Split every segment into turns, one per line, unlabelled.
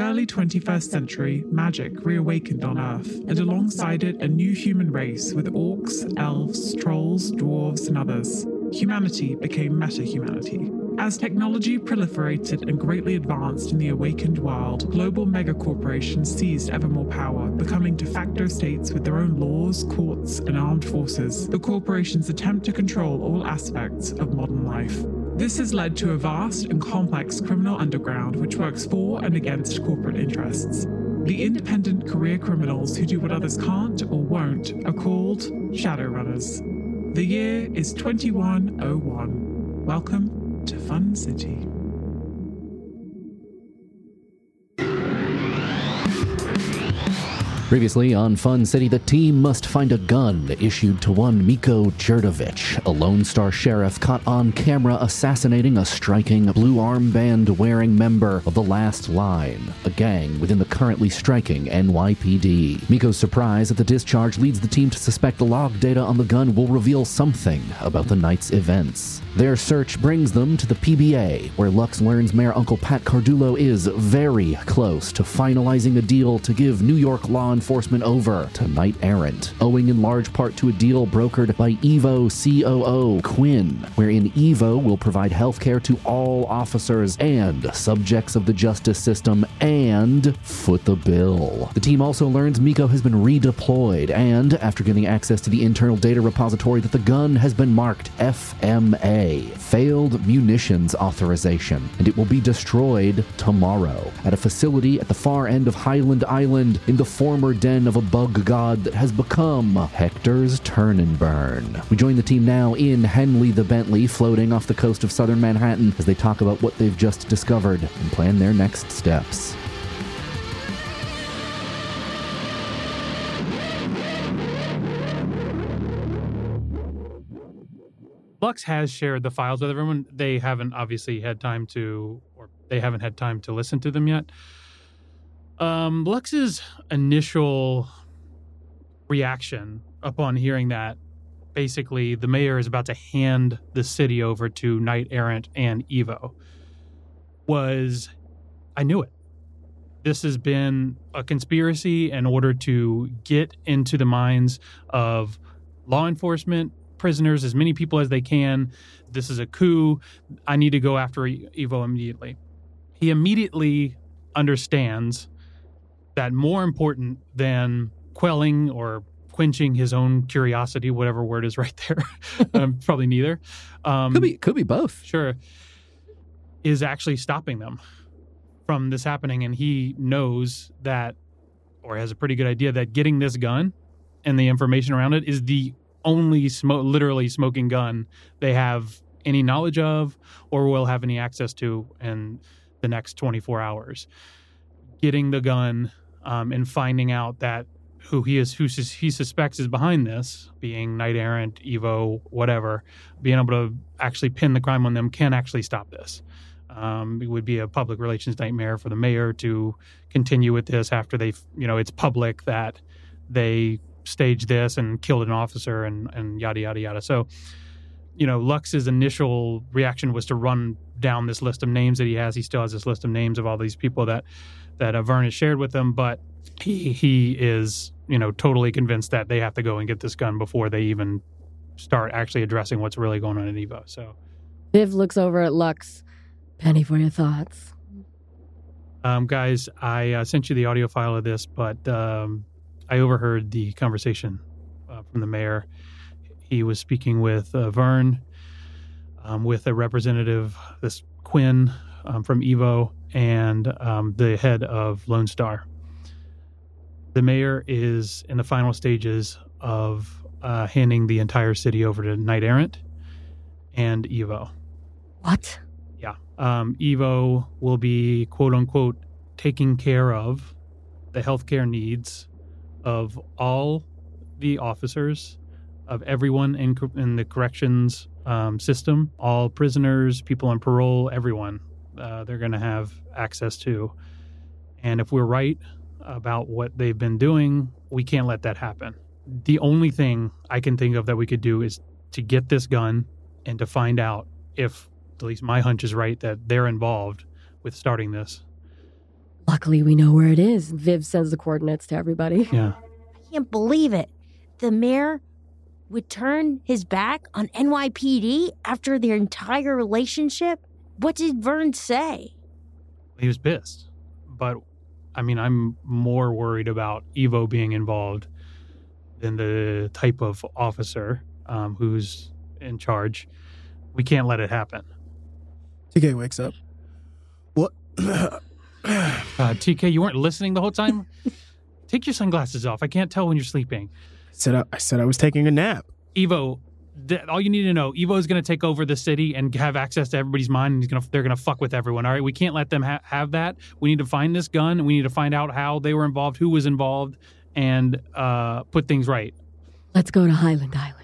the early 21st century, magic reawakened on Earth, and alongside it, a new human race with orcs, elves, trolls, dwarves, and others. Humanity became meta humanity. As technology proliferated and greatly advanced in the awakened world, global megacorporations seized ever more power, becoming de facto states with their own laws, courts, and armed forces. The corporations attempt to control all aspects of modern life. This has led to a vast and complex criminal underground which works for and against corporate interests. The independent career criminals who do what others can't or won't are called Shadowrunners. The year is 2101. Welcome to Fun City.
Previously on Fun City, the team must find a gun issued to one Miko Jurdovich, a Lone Star sheriff caught on camera assassinating a striking blue armband wearing member of the Last Line, a gang within the currently striking NYPD. Miko's surprise at the discharge leads the team to suspect the log data on the gun will reveal something about the night's events. Their search brings them to the PBA, where Lux learns Mayor Uncle Pat Cardulo is very close to finalizing a deal to give New York law enforcement over to Knight Errant, owing in large part to a deal brokered by Evo COO Quinn, wherein Evo will provide healthcare to all officers and subjects of the justice system and foot the bill. The team also learns Miko has been redeployed and, after getting access to the internal data repository, that the gun has been marked FMA, Failed Munitions Authorization, and it will be destroyed tomorrow at a facility at the far end of Highland Island in the former den of a bug god that has become Hector's Turn and Burn. We join the team now in Henley the Bentley, floating off the coast of southern Manhattan as they talk about what they've just discovered and plan their next steps.
Lux has shared the files with everyone. They haven't obviously had time to, or they haven't had time to listen to them yet. Um, Lux's initial reaction upon hearing that basically the mayor is about to hand the city over to Knight Errant and Evo was I knew it. This has been a conspiracy in order to get into the minds of law enforcement, prisoners, as many people as they can. This is a coup. I need to go after Evo immediately. He immediately understands that more important than quelling or quenching his own curiosity, whatever word is right there, um, probably neither.
Um, could be could be both.
Sure, is actually stopping them from this happening, and he knows that, or has a pretty good idea that getting this gun and the information around it is the only smoke, literally smoking gun they have any knowledge of or will have any access to in the next 24 hours. Getting the gun um, and finding out that who he is, who he suspects is behind this, being Knight Errant, Evo, whatever, being able to actually pin the crime on them can actually stop this. Um, it would be a public relations nightmare for the mayor to continue with this after they, you know, it's public that they staged this and killed an officer and, and yada, yada, yada. So, you know, Lux's initial reaction was to run down this list of names that he has. He still has this list of names of all these people that, that uh, Vern has shared with him, but he, he is, you know, totally convinced that they have to go and get this gun before they even start actually addressing what's really going on in Evo. So
Viv looks over at Lux. Penny for your thoughts.
Um, guys, I uh, sent you the audio file of this, but um, I overheard the conversation uh, from the mayor. He was speaking with uh, Vern, um, with a representative, this Quinn um, from Evo, and um, the head of Lone Star. The mayor is in the final stages of uh, handing the entire city over to Knight Errant and Evo.
What?
Yeah. Um, Evo will be, quote unquote, taking care of the healthcare needs of all the officers, of everyone in, in the corrections um, system, all prisoners, people on parole, everyone. Uh, they're going to have access to. And if we're right about what they've been doing, we can't let that happen. The only thing I can think of that we could do is to get this gun and to find out if, at least my hunch is right, that they're involved with starting this.
Luckily, we know where it is. Viv sends the coordinates to everybody.
Yeah.
I can't believe it. The mayor would turn his back on NYPD after their entire relationship? What did Vern say?
He was pissed. But I mean, I'm more worried about Evo being involved than the type of officer um, who's in charge. We can't let it happen.
TK wakes up. What?
Uh, TK, you weren't listening the whole time? Take your sunglasses off. I can't tell when you're sleeping.
I said I, I said I was taking a nap.
Evo, th- all you need to know, Evo is going to take over the city and have access to everybody's mind, and he's gonna, they're going to fuck with everyone. All right, we can't let them ha- have that. We need to find this gun. We need to find out how they were involved, who was involved, and uh, put things right.
Let's go to Highland Island.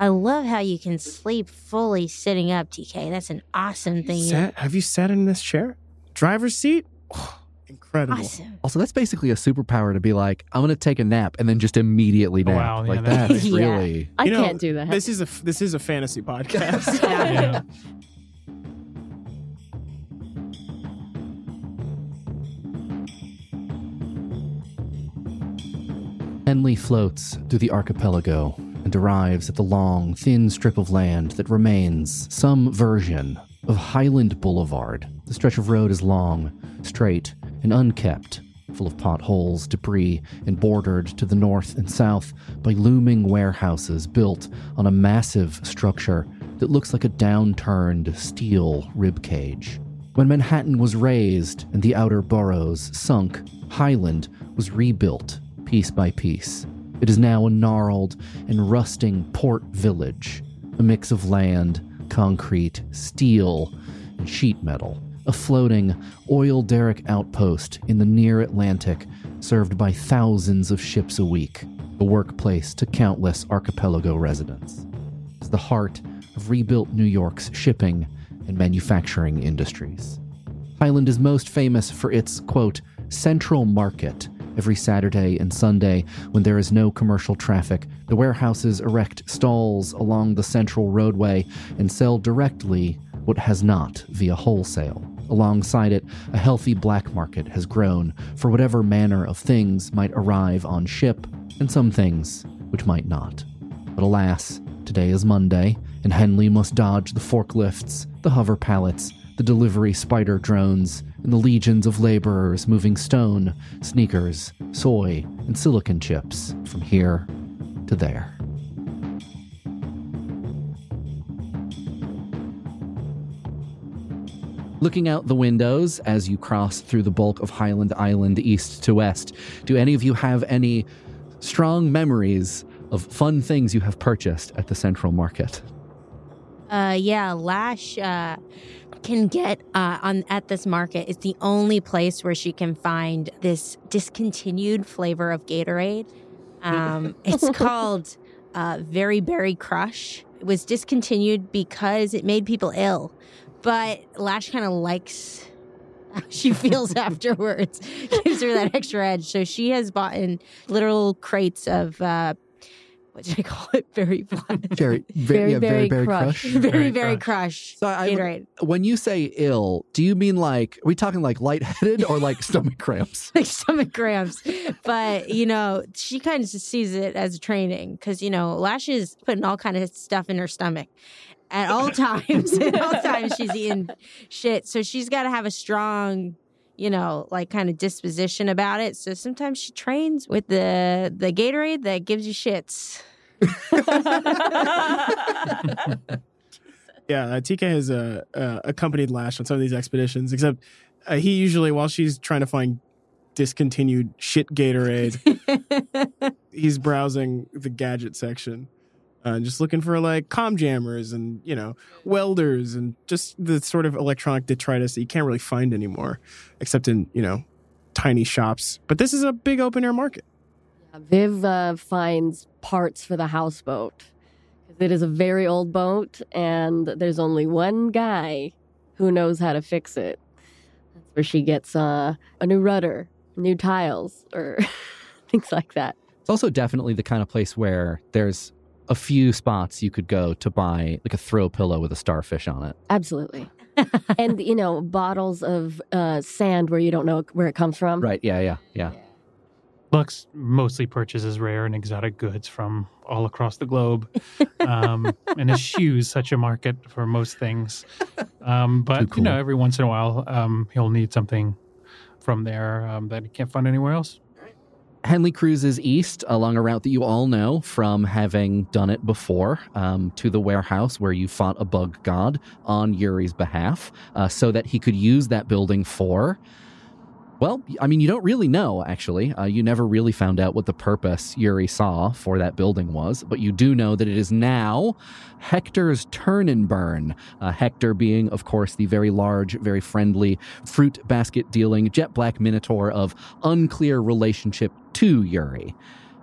I love how you can sleep fully sitting up, TK. That's an awesome thing.
Sat, have you sat in this chair? Driver's seat? Oh, incredible.
Awesome.
Also, that's basically a superpower to be like, I'm going to take a nap and then just immediately
Oh,
nap.
wow, yeah,
like
that's-
that's
Yeah.
really.
I
You know,
can't do that.
This is a this is a fantasy podcast.
Yeah.
Henley floats through the archipelago and arrives at the long, thin strip of land that remains some version of Highland Boulevard. The stretch of road is long, straight, and unkept, full of potholes, debris, and bordered to the north and south by looming warehouses built on a massive structure that looks like a downturned steel ribcage. When Manhattan was razed and the outer boroughs sunk, Highland was rebuilt piece by piece. It is now a gnarled and rusting port village, a mix of land, concrete, steel, and sheet metal. A floating oil derrick outpost in the near Atlantic, served by thousands of ships a week, a workplace to countless archipelago residents. It's the heart of rebuilt New York's shipping and manufacturing industries. Highland is most famous for its, quote, central market. Every Saturday and Sunday, when there is no commercial traffic, the warehouses erect stalls along the central roadway and sell directly what has not via wholesale. Alongside it, a healthy black market has grown for whatever manner of things might arrive on ship, and some things which might not. But alas, today is Monday, and Henley must dodge the forklifts, the hover pallets, the delivery spider drones, and the legions of laborers moving stone, sneakers, soy, and silicon chips from here to there. Looking out the windows as you cross through the bulk of Highland Island east to west, do any of you have any strong memories of fun things you have purchased at the Central Market?
Uh, yeah, Lash uh, can get uh, on at this market. It's the only place where she can find this discontinued flavor of Gatorade. Um, it's called uh, Very Berry Crush. It was discontinued because it made people ill, but Lash kind of likes how she feels afterwards. Gives her that extra edge. So she has bought in literal crates of. Uh, what did I call it? Very blunt.
Very,
Very,
yeah,
very
very
crush.
very,
Very crush.
So I-
Gatorade.
When you say ill, do you mean like, are we talking like lightheaded or like stomach cramps?
like stomach cramps. But you know, she kind of just sees it as training because you know, Lash is putting all kind of stuff in her stomach at all times. at all times, she's eating shit. So she's got to have a strong, you know, like kind of disposition about it. So sometimes she trains with the the Gatorade that gives you shits.
Yeah, uh, TK has uh, uh, accompanied Lash on some of these expeditions, except uh, he usually, while she's trying to find discontinued shit Gatorade, he's browsing the gadget section, uh, just looking for like com jammers and you know welders and just the sort of electronic detritus that you can't really find anymore, except in you know tiny shops. But this is a big open air market.
Viv uh, finds parts for the houseboat. It is a very old boat, and there's only one guy who knows how to fix it. That's where she gets uh, a new rudder, new tiles, or things like that.
It's also definitely the kind of place where there's a few spots you could go to buy like a throw pillow with a starfish on it.
Absolutely. and you know bottles of uh, sand where you don't know where it comes from.
Right. Yeah. Yeah. Yeah.
Lux mostly purchases rare and exotic goods from all across the globe, um, and eschews such a market for most things. Um, but
cool.
you know, every once in a while, um, he'll need something from there um, that he can't find anywhere else.
Henley cruises east along a route that you all know from having done it before um, to the warehouse where you fought a bug god on Yuri's behalf uh, so that he could use that building for. Well, I mean, you don't really know, actually. Uh, you never really found out what the purpose Yuri saw for that building was, but you do know that it is now Hector's Turn and Burn. Uh, Hector being, of course, the very large, very friendly, fruit basket dealing, jet black minotaur of unclear relationship to Yuri.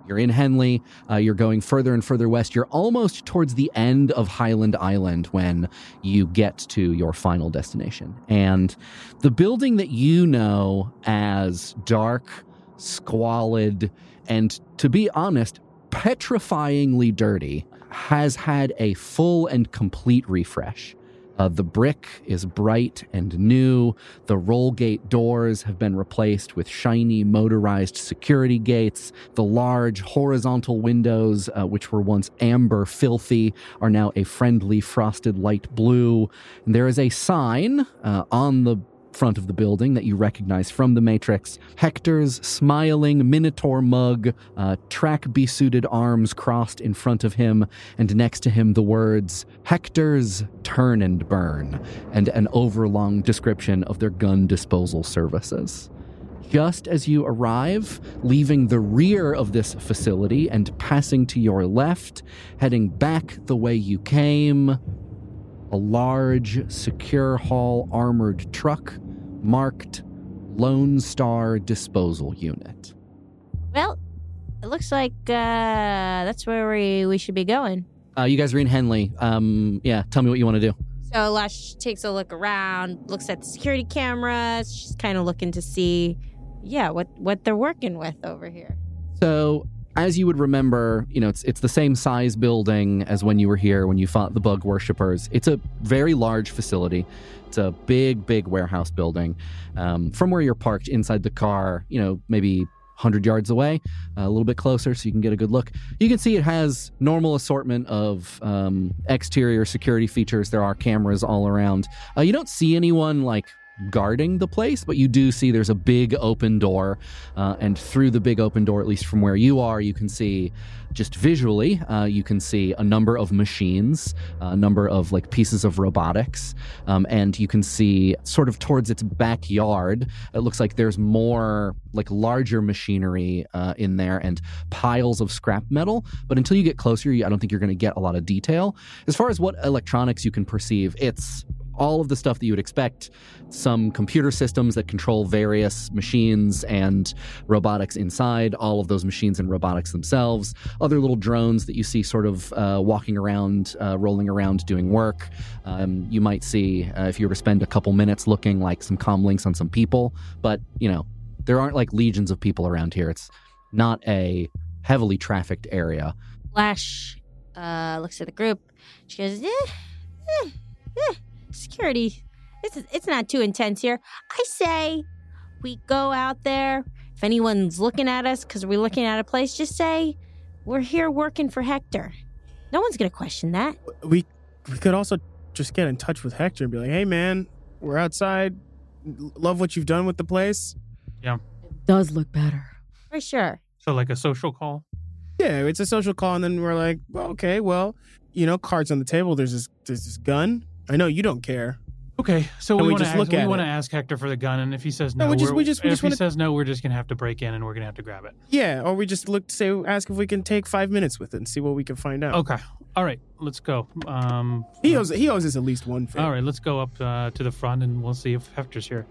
You're in Henley. Uh, you're going further and further west. You're almost towards the end of Highland Island when you get to your final destination. And the building that you know as dark, squalid, and to be honest, petrifyingly dirty has had a full and complete refresh. Uh, the brick is bright and new. The roll gate doors have been replaced with shiny motorized security gates. The large horizontal windows, uh, which were once amber filthy, are now a friendly frosted light blue. And there is a sign uh, on the front of the building that you recognize from the Matrix. Hector's smiling minotaur mug, uh, track besuited arms crossed in front of him, and next to him the words Hector's Turn and Burn, and an overlong description of their gun disposal services. Just as you arrive, leaving the rear of this facility and passing to your left, heading back the way you came, a large, secure haul armored truck marked Lone Star Disposal Unit.
Well, it looks like uh, that's where we, we should be going.
Uh, you guys are in Henley. Um, yeah, tell me what you want to do.
So Lash takes a look around, looks at the security cameras. She's kind of looking to see, yeah, what what they're working with over here.
So, as you would remember, you know, it's it's the same size building as when you were here when you fought the bug worshippers. It's a very large facility. It's a big, big warehouse building. Um, from where you're parked inside the car, you know, maybe 100 yards away, uh, a little bit closer so you can get a good look. You can see it has normal assortment of um, exterior security features. There are cameras all around. Uh, you don't see anyone like guarding the place, but you do see there's a big open door. Uh, and through the big open door, at least from where you are, you can see just visually, uh, you can see a number of machines, a number of like pieces of robotics. Um, and you can see sort of towards its backyard, it looks like there's more like larger machinery uh, in there and piles of scrap metal. But until you get closer, I don't think you're going to get a lot of detail. As far as what electronics you can perceive, it's all of the stuff that you would expect. Some computer systems that control various machines and robotics inside all of those machines and robotics themselves. Other little drones that you see sort of uh, walking around uh, rolling around doing work. Um, you might see uh, if you were to spend a couple minutes looking like some commlinks on some people. But you know there aren't like legions of people around here. It's not a heavily trafficked area.
Lash uh, looks at the group. She goes, eh, eh, eh. Security. It's it's not too intense here. I say we go out there. If anyone's looking at us because we're looking at a place, just say we're here working for Hector. No one's gonna question that.
We we could also just get in touch with Hector and be like, "Hey, man, we're outside. Love what you've done with the place.
Yeah, it does look better.
For sure.
So, like a social call.
Yeah, it's a social call." And then we're like, well, "Okay, well, you know, cards on the table. There's this there's this gun. I know you don't care.
Okay, so we,
we
want to
just
ask,
look
we
at
want to ask Hector for the gun, and if he says no,
No, we just-
we're-
just- we
if
just
he
wanna-
says no, we're just gonna have to break in and we're gonna have to grab it.
Yeah, or we just look to say ask if we can take five minutes with it and see what we can find out.
Okay, all right, let's go. Um,
He owes he owes us at least one favor.
All right, let's go up uh, to the front and we'll see if Hector's here.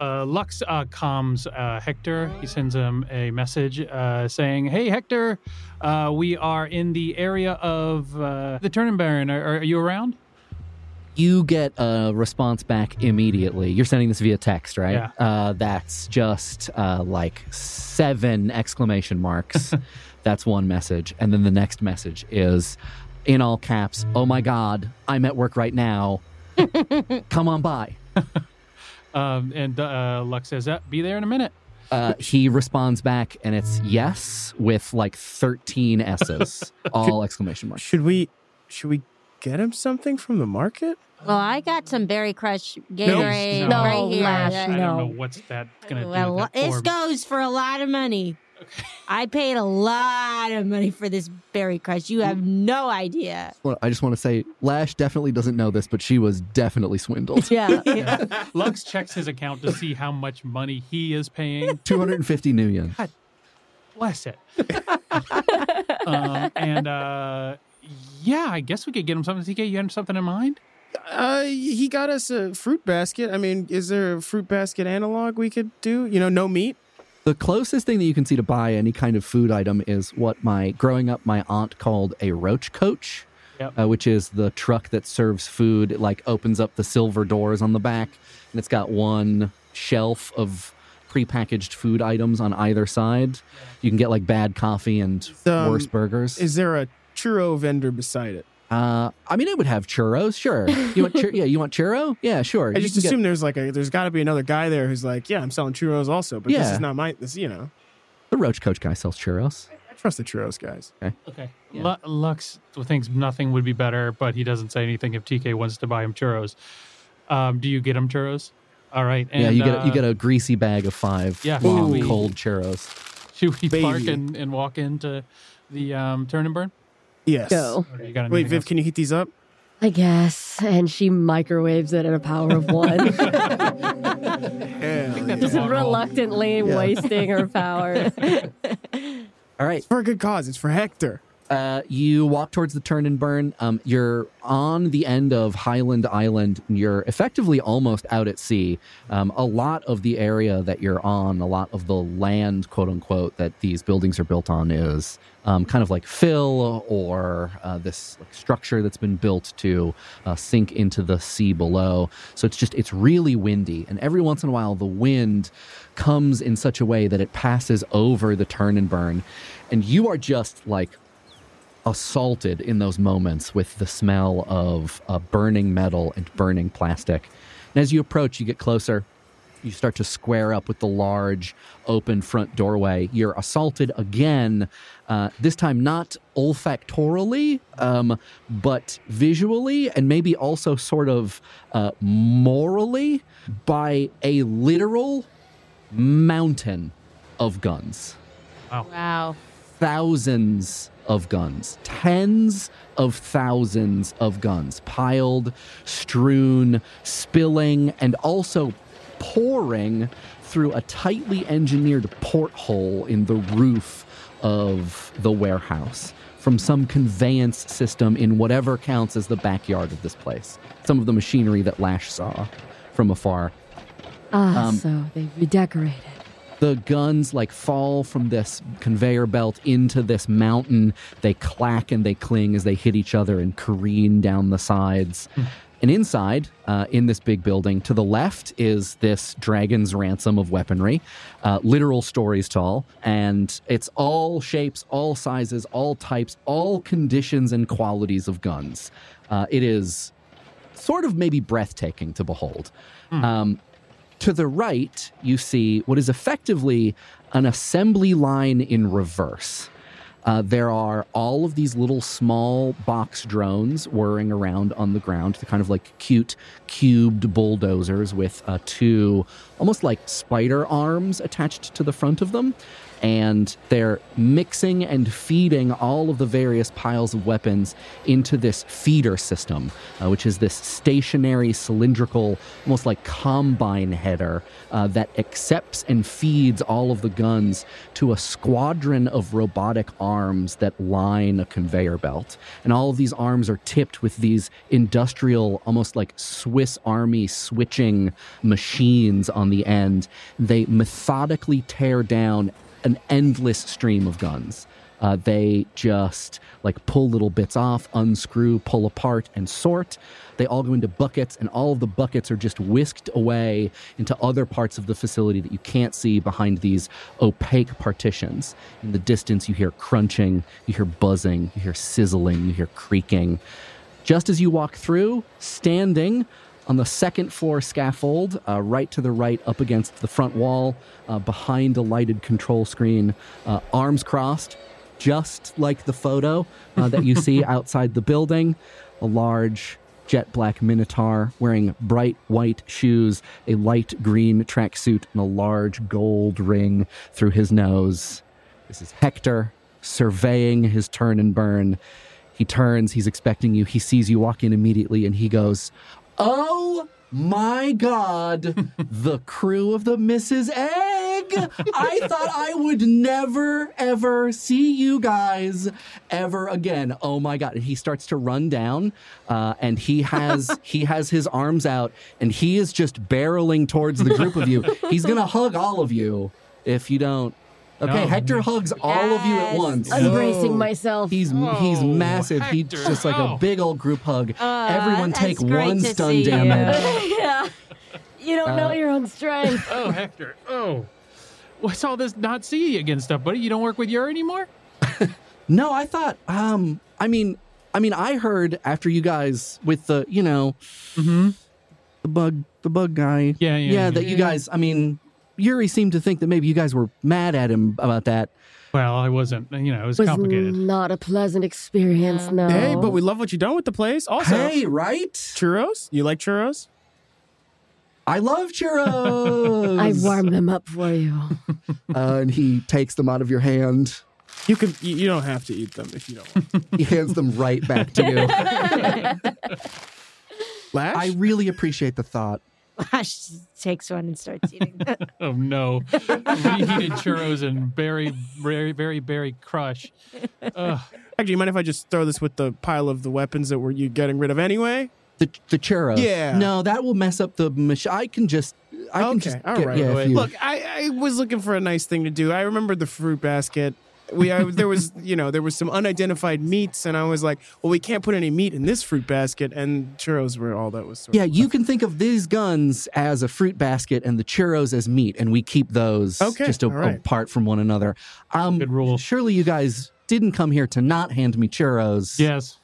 Uh, Lux uh, uh, Hector. He sends him a message uh, saying, "Hey Hector, uh, we are in the area of uh, the Turn and Burn. Are, are you around?"
You get a response back immediately. You're sending this via text, right?
Yeah.
Uh, that's just uh, like seven exclamation marks. that's one message. And then the next message is in all caps, oh my God, I'm at work right now. Come on by.
Um, and uh, Lux says, uh, "Be there in a minute."
Uh, he responds back, and it's yes with like 13 S's, all exclamation marks.
Should we should we get him something from the market?
Well, I got some Berry Crush Gatorade
No,
right here.
Lash,
I
no.
don't know what's that gonna do.
Well,
with
this
poor-
goes for a lot of money. I paid a lot of money for this Berry Crush. You have no idea.
Well, I just want to say, Lash definitely doesn't know this, but she was definitely swindled.
Yeah.
Lux checks his account to see how much money he is paying.
250 nuyen.
Bless it. um, and uh, yeah, I guess we could get him something. TK, you had something in mind?
Uh, he got us a fruit basket. I mean, is there a fruit basket analog we could do? You know, no meat.
The closest thing that you can see to buy any kind of food item is what my growing up my aunt called a roach coach,
Yep.
uh, which is the truck that serves food. It like opens up the silver doors on the back, and it's got one shelf of prepackaged food items on either side. You can get like bad coffee and
Um,
worse burgers.
Is there a churro vendor beside it?
uh, I mean, it would have churros, sure. You want chur- yeah, you want churro? Yeah, sure.
I
You
just
can get-
assume there's like a there's got to be another guy there who's like, yeah, I'm selling churros also, but this
Yeah.
is not my this. You know,
the roach coach guy sells churros.
I trust the churros guys.
Okay.
Yeah.
Lu- Lux thinks nothing would be better, but he doesn't say anything if TK wants to buy him churros. Um, do you get him churros? All right. And,
yeah, you get a, you
uh,
get a greasy bag of five
Yeah,
long,
Ooh.
cold churros.
Should we park
baby.
and, and walk into the um, turn and burn?
Yes.
Go.
Or you
Wait, Viv,
else?
can you heat these up?
I guess. And she microwaves it at a power of one.
Hell
that's
yeah.
a long roll.
reluctantly wasting her power.
All right.
It's For a good cause. It's for Hector.
Uh, you walk towards the turn and burn. Um, you're on the end of Highland Island. You're effectively almost out at sea. Um, a lot of the area that you're on, a lot of the land, quote unquote, that these buildings are built on is um, kind of like fill or uh, this like, structure that's been built to uh, sink into the sea below. So it's just, it's really windy. And every once in a while, the wind comes in such a way that it passes over the turn and burn. And you are just like assaulted in those moments with the smell of uh, burning metal and burning plastic. And as you approach, you get closer. You start to square up with the large open front doorway. You're assaulted again, uh, this time not olfactorily, um, but visually, and maybe also sort of uh, morally by a literal mountain of guns
Wow.
thousands of guns, tens of thousands of guns piled, strewn, spilling, and also pouring through a tightly engineered porthole in the roof of the warehouse from some conveyance system in whatever counts as the backyard of this place. Some of the machinery that Lash saw from afar
Ah,
Um,
so they redecorated.
The guns like fall from this conveyor belt into this mountain. They clack and they cling as they hit each other and careen down the sides. And inside, uh, in this big building, to the left is this dragon's ransom of weaponry, uh, literal stories tall, and it's all shapes, all sizes, all types, all conditions and qualities of guns. Uh, it is sort of maybe breathtaking to behold. Um, to the right, you see what is effectively an assembly line in reverse. Uh, there are all of these little small box drones whirring around on the ground. They're kind of like cute cubed bulldozers with uh, two almost like spider arms attached to the front of them. And they're mixing and feeding all of the various piles of weapons into this feeder system, uh, which is this stationary, cylindrical, almost like combine header uh, that accepts and feeds all of the guns to a squadron of robotic arms that line a conveyor belt. And all of these arms are tipped with these industrial, almost like Swiss Army switching machines on the end. They methodically tear down an endless stream of guns. Uh, they just like pull little bits off, unscrew, pull apart, and sort. They all go into buckets, and all of the buckets are just whisked away into other parts of the facility that you can't see behind these opaque partitions. In the distance, you hear crunching, you hear buzzing, you hear sizzling, you hear creaking. Just as you walk through, standing on the second floor scaffold, uh, right to the right, up against the front wall, uh, behind a lighted control screen, uh, arms crossed, just like the photo uh, that you see outside the building. A large jet black minotaur wearing bright white shoes, a light green tracksuit, and a large gold ring through his nose. This is Hector surveying his turn and burn. He turns, he's expecting you. He sees you walk in immediately, and he goes, Oh my God, the crew of the Mrs. Egg! I thought I would never, ever see you guys ever again. Oh my God. And he starts to run down, uh, and he has he has his arms out, and he is just barreling towards the group of you. He's gonna hug all of you if you don't. Okay,
No.
Hector hugs all of you at
Yes.
once.
I'm
No.
bracing myself.
He's he's massive. He's
Hector,
just like
oh.
a big old group hug.
Uh,
Everyone
that's
take
great
one
to
stun
see you.
damage.
yeah. You don't know
Uh,
your own strength.
Oh, Hector. Oh. What's all this not see again stuff, buddy? You don't work with Yuri anymore?
No, I thought. Um, I mean, I mean, I heard after you guys with the, you know,
Mm-hmm.
the bug, the bug guy.
Yeah, yeah, yeah.
that you guys. I mean, Yuri seemed to think that maybe you guys were mad at him about that.
Well, I wasn't. You know, it was
was
complicated.
not a pleasant experience,
Yeah.
no.
Hey, but we love what you done with the place. Also,
Hey, right?
churros. You like churros?
I love churros.
I warm them up for you.
Uh, and he takes them out of your hand.
You can. You, you don't have to eat them if you don't. Want.
He hands them right back to you.
Lash.
I really appreciate the thought.
Lash takes one and starts eating them.
Oh no! Reheated churros and berry, very, very berry crush. Ugh.
Actually, you mind if I just throw this with the pile of the weapons that were you getting rid of anyway?
The the churros.
Yeah.
No, that will mess up the machine. I can just. I can just.
all
get-
right.
yeah, you-
Look, I, I was looking for a nice thing to do. I remember the fruit basket. We I, there was you know there was some unidentified meats, and I was like, well, we can't put any meat in this fruit basket, and churros were all that was. Sort
Yeah,
of
you
left.
can think of these guns as a fruit basket and the churros as meat, and we keep those
Okay,
just a,
all right.
apart from one another. Um,
Good rule.
Surely you guys didn't come here to not hand me churros.
Yes.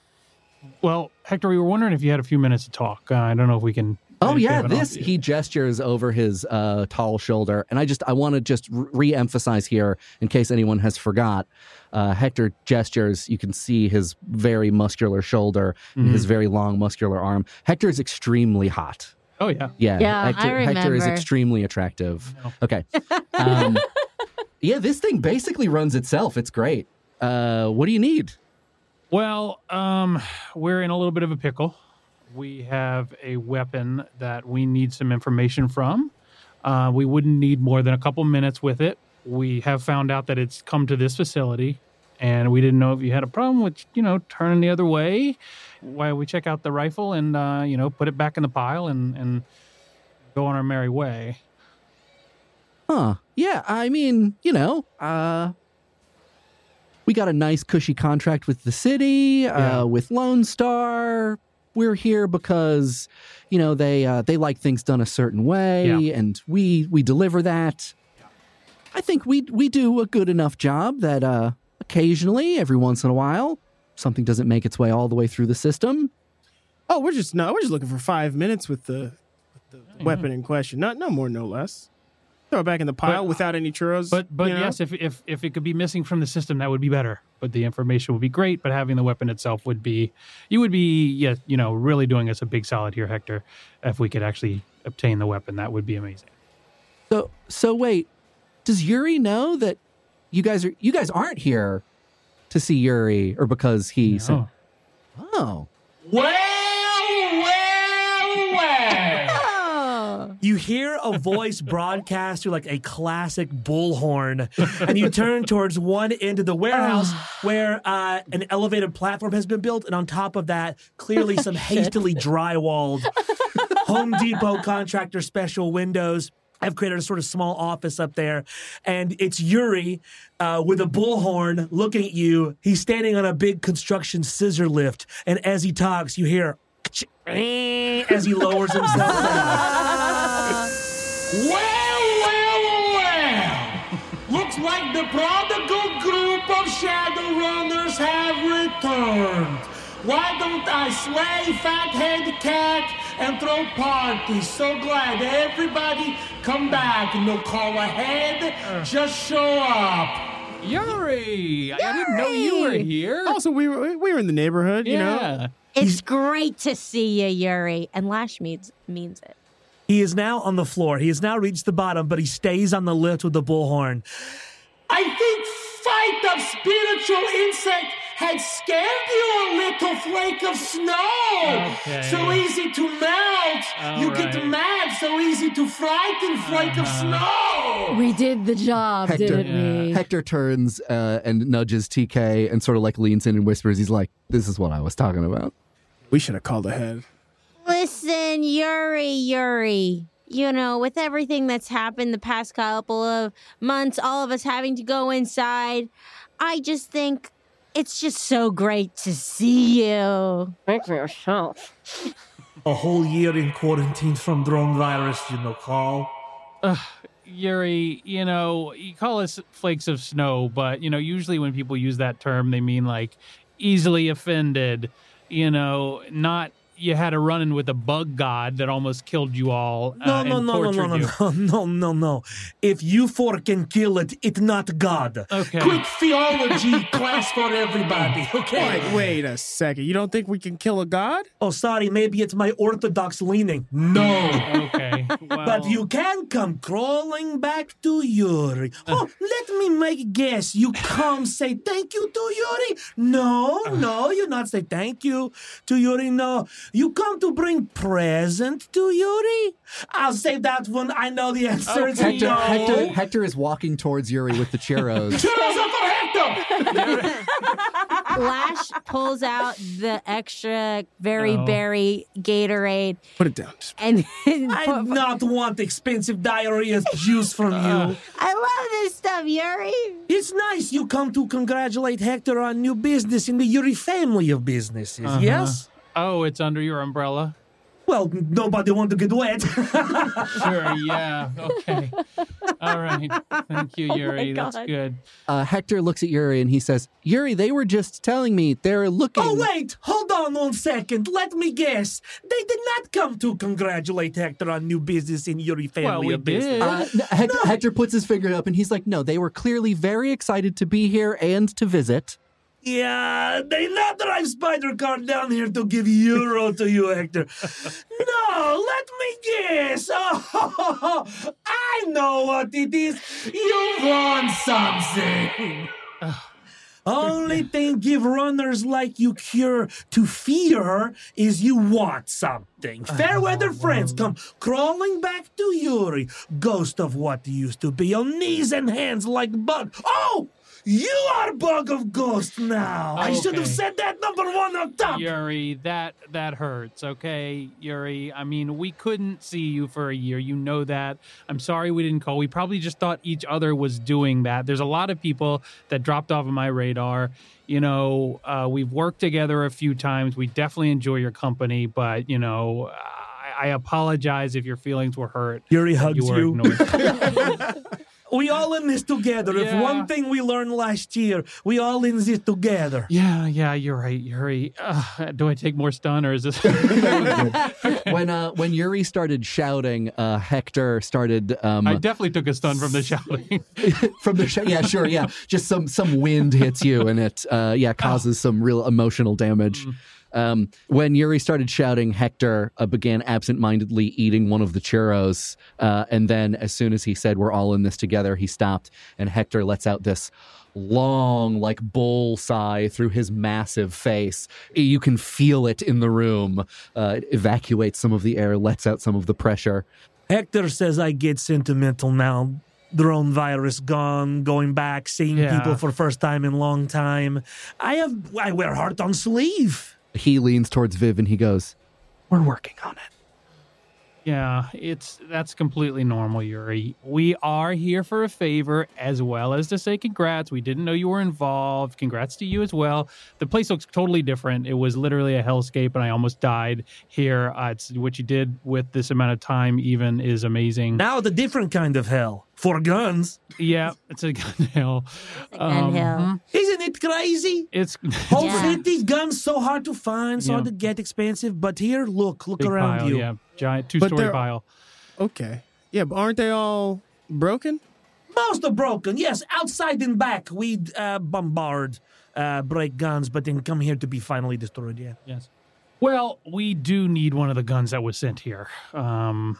Well, Hector, we were wondering if you had a few minutes to talk. Uh, I don't know if we can.
Oh yeah, this
off-
he gestures over his uh, tall shoulder, and I just I want to just re emphasize here in case anyone has forgot. Uh, Hector gestures. You can see his very muscular shoulder
Mm-hmm.
his very long muscular arm. Hector is extremely hot.
Oh yeah.
Yeah,
Yeah,
Hector,
I
Hector is extremely attractive.
No.
Okay. Um, yeah, this thing basically runs itself. It's great. Uh, what do you need?
Well, um, we're in a little bit of a pickle. We have a weapon that we need some information from. Uh, we wouldn't need more than a couple minutes with it. We have found out that it's come to this facility, and we didn't know if you had a problem with, you know, turning the other way. Why we check out the rifle and, uh, you know, put it back in the pile and, and go on our merry way.
Huh. Yeah, I mean, you know, uh we got a nice cushy contract with the city,
Yeah.
uh with Lone Star. We're here because, you know, they uh they like things done a certain way
Yeah.
and we we deliver that. I think we we do a good enough job that uh occasionally, every once in a while, something doesn't make its way all the way through the system.
Oh, we're just no, we're just looking for five minutes with the, with the
Yeah.
weapon in question. Not no more, no less. Throw it back in the pile
But-
without any churros.
But but
you know?
yes, if, if if it could be missing from the system, that would be better. But the information would be great. But having the weapon itself would be, you would be, yeah, you know, really doing us a big solid here, Hector. If we could actually obtain the weapon, that would be amazing.
So so wait, does Yuri know that you guys are you guys aren't here to see Yuri or because he said
No.
Oh.
Well, You hear a voice broadcast through like a classic bullhorn, and you turn towards one end of the warehouse where uh, an elevated platform has been built, and on top of that, clearly some hastily drywalled Home Depot contractor special windows. I've created a sort of small office up there, and it's Yuri uh, with a bullhorn looking at you. He's standing on a big construction scissor lift, and as he talks, you hear as he lowers himself down.
Well, well, well. Looks like the prodigal group of Shadowrunners have returned. Why don't I sway fat-head cat and throw parties. So glad everybody come back. No call ahead, uh. just show up.
Yuri, I didn't know you were here.
Also, we were we were in the neighborhood, you know.
It's great to see you, Yuri. And Lash means means it.
He is now on the floor. He has now reached the bottom, but he stays on the lift with the bullhorn.
I think fight of spiritual insect had scared you a little flake of snow.
Okay.
So easy to melt. you get mad, so easy to frighten flake of snow.
We did the job,
Hector-
didn't we?
Hector turns uh, and nudges TK and sort of like leans in and whispers. He's like, "This is what I was talking about."
We should have called ahead.
Listen, Yuri, Yuri. You know, with everything that's happened the past couple of months, all of us having to go inside, I just think it's just so great to see you.
Speak for yourself.
A whole year in quarantine from drone virus, you know, call.
Yuri, you know, you call us flakes of snow, but you know, usually when people use that term, they mean like easily offended. You know, not you had a run in with a bug god that almost killed you all.
No,
uh,
no,
and
no, no, no, no,
you.
no, no, no, no. If you four can kill it, it's not God.
Okay.
Quick theology class for everybody, okay?
Like, wait a second. You don't think we can kill a god?
Oh, sorry, maybe it's my orthodox leaning. No.
Okay. Well,
But you can come crawling back to Yuri. Oh, let me make guess. You come say thank you to Yuri? No, no, you not say thank you to Yuri. No, you come to bring present to Yuri. I'll say that one. I know the answer oh, is
Okay.
Hector,
no.
Hector, Hector is walking towards Yuri with the churros.
Cheers up for Hector!
Lash pulls out the extra very
Oh.
berry Gatorade
Put it down.
And
I do not want expensive diarrhea juice from you.
I love this stuff, Yuri.
It's nice you come to congratulate Hector on new business in the Yuri family of businesses. Uh-huh. Yes?
Oh, it's under your umbrella.
Well, nobody want to get wet.
Sure. Yeah. Okay. All right. Thank you, Yuri. That's
God.
good.
Uh, Hector looks at Yuri and he says, "Yuri, they were just telling me they're looking."
oh, wait, hold on one second. Let me guess. They did not come to congratulate Hector on new business in Yuri family
Well, we
business.
did.
Uh, no, Hector, Hector puts his finger up and he's like, "No, they were clearly very excited to be here and to visit."
Yeah, they not drive spider car down here to give euro to you, Hector. No, let me guess. Oh, I know what it is. You want something. Only thing give runners like you cure to fear is you want something. Fair weather friends come crawling back to Yuri, ghost of what used to be, on knees and hands like bug. Oh, you are bug of ghost now. I should have said that number one on top.
Yuri, that that hurts. Okay, Yuri. I mean, we couldn't see you for a year. You know that. I'm sorry we didn't call. We probably just thought each other was doing that. There's a lot of people that dropped off of my radar. You know, uh, we've worked together a few times. We definitely enjoy your company, but you know, I, I apologize if your feelings were hurt.
Yuri hugs you.
ignored.
We all in this together. If one thing we learned last year, we all in this together.
yeah, yeah, you're right, Yuri. Uh, do I take more stun or is this?
when uh, when Yuri started shouting, uh, Hector started um,
I definitely took a stun from the shouting.
from the sh- yeah sure yeah just some some wind hits you and it uh, yeah causes some real emotional damage. Um, when Yuri started shouting, Hector uh, began absentmindedly eating one of the churros, uh, and then as soon as he said, "We're all in this together," he stopped, and Hector lets out this long, like bull sigh through his massive face. You can feel it in the room. Uh, it evacuates some of the air, lets out some of the pressure.
Hector says I get sentimental now. Drone virus gone, going back, seeing
Yeah.
people for first time in long time. I have I wear heart on sleeve.
He leans towards Viv and he goes, "We're working on it."
Yeah, it's that's completely normal, Yuri. We are here for a favor as well as to say congrats. We didn't know you were involved. Congrats to you as well. The place looks totally different. It was literally a hellscape, and I almost died here. Uh, it's what you did with this amount of time, even, is amazing.
Now the different kind of hell. For guns.
Yeah, it's a gun hill.
gun hill.
mhm.
Isn't it crazy?
It's
Whole
Yeah.
city guns so hard to find, so
Yeah.
hard to get, expensive. But here, look, look
big
around
pile,
you.
Yeah, giant two-story
they're-
pile.
Okay. Yeah, but aren't they all broken?
Most are broken. Yes, outside and back, we uh, bombard, uh, break guns, but then come here to be finally destroyed. Yeah.
Yes. Well, we do need one of the guns that was sent here. Um,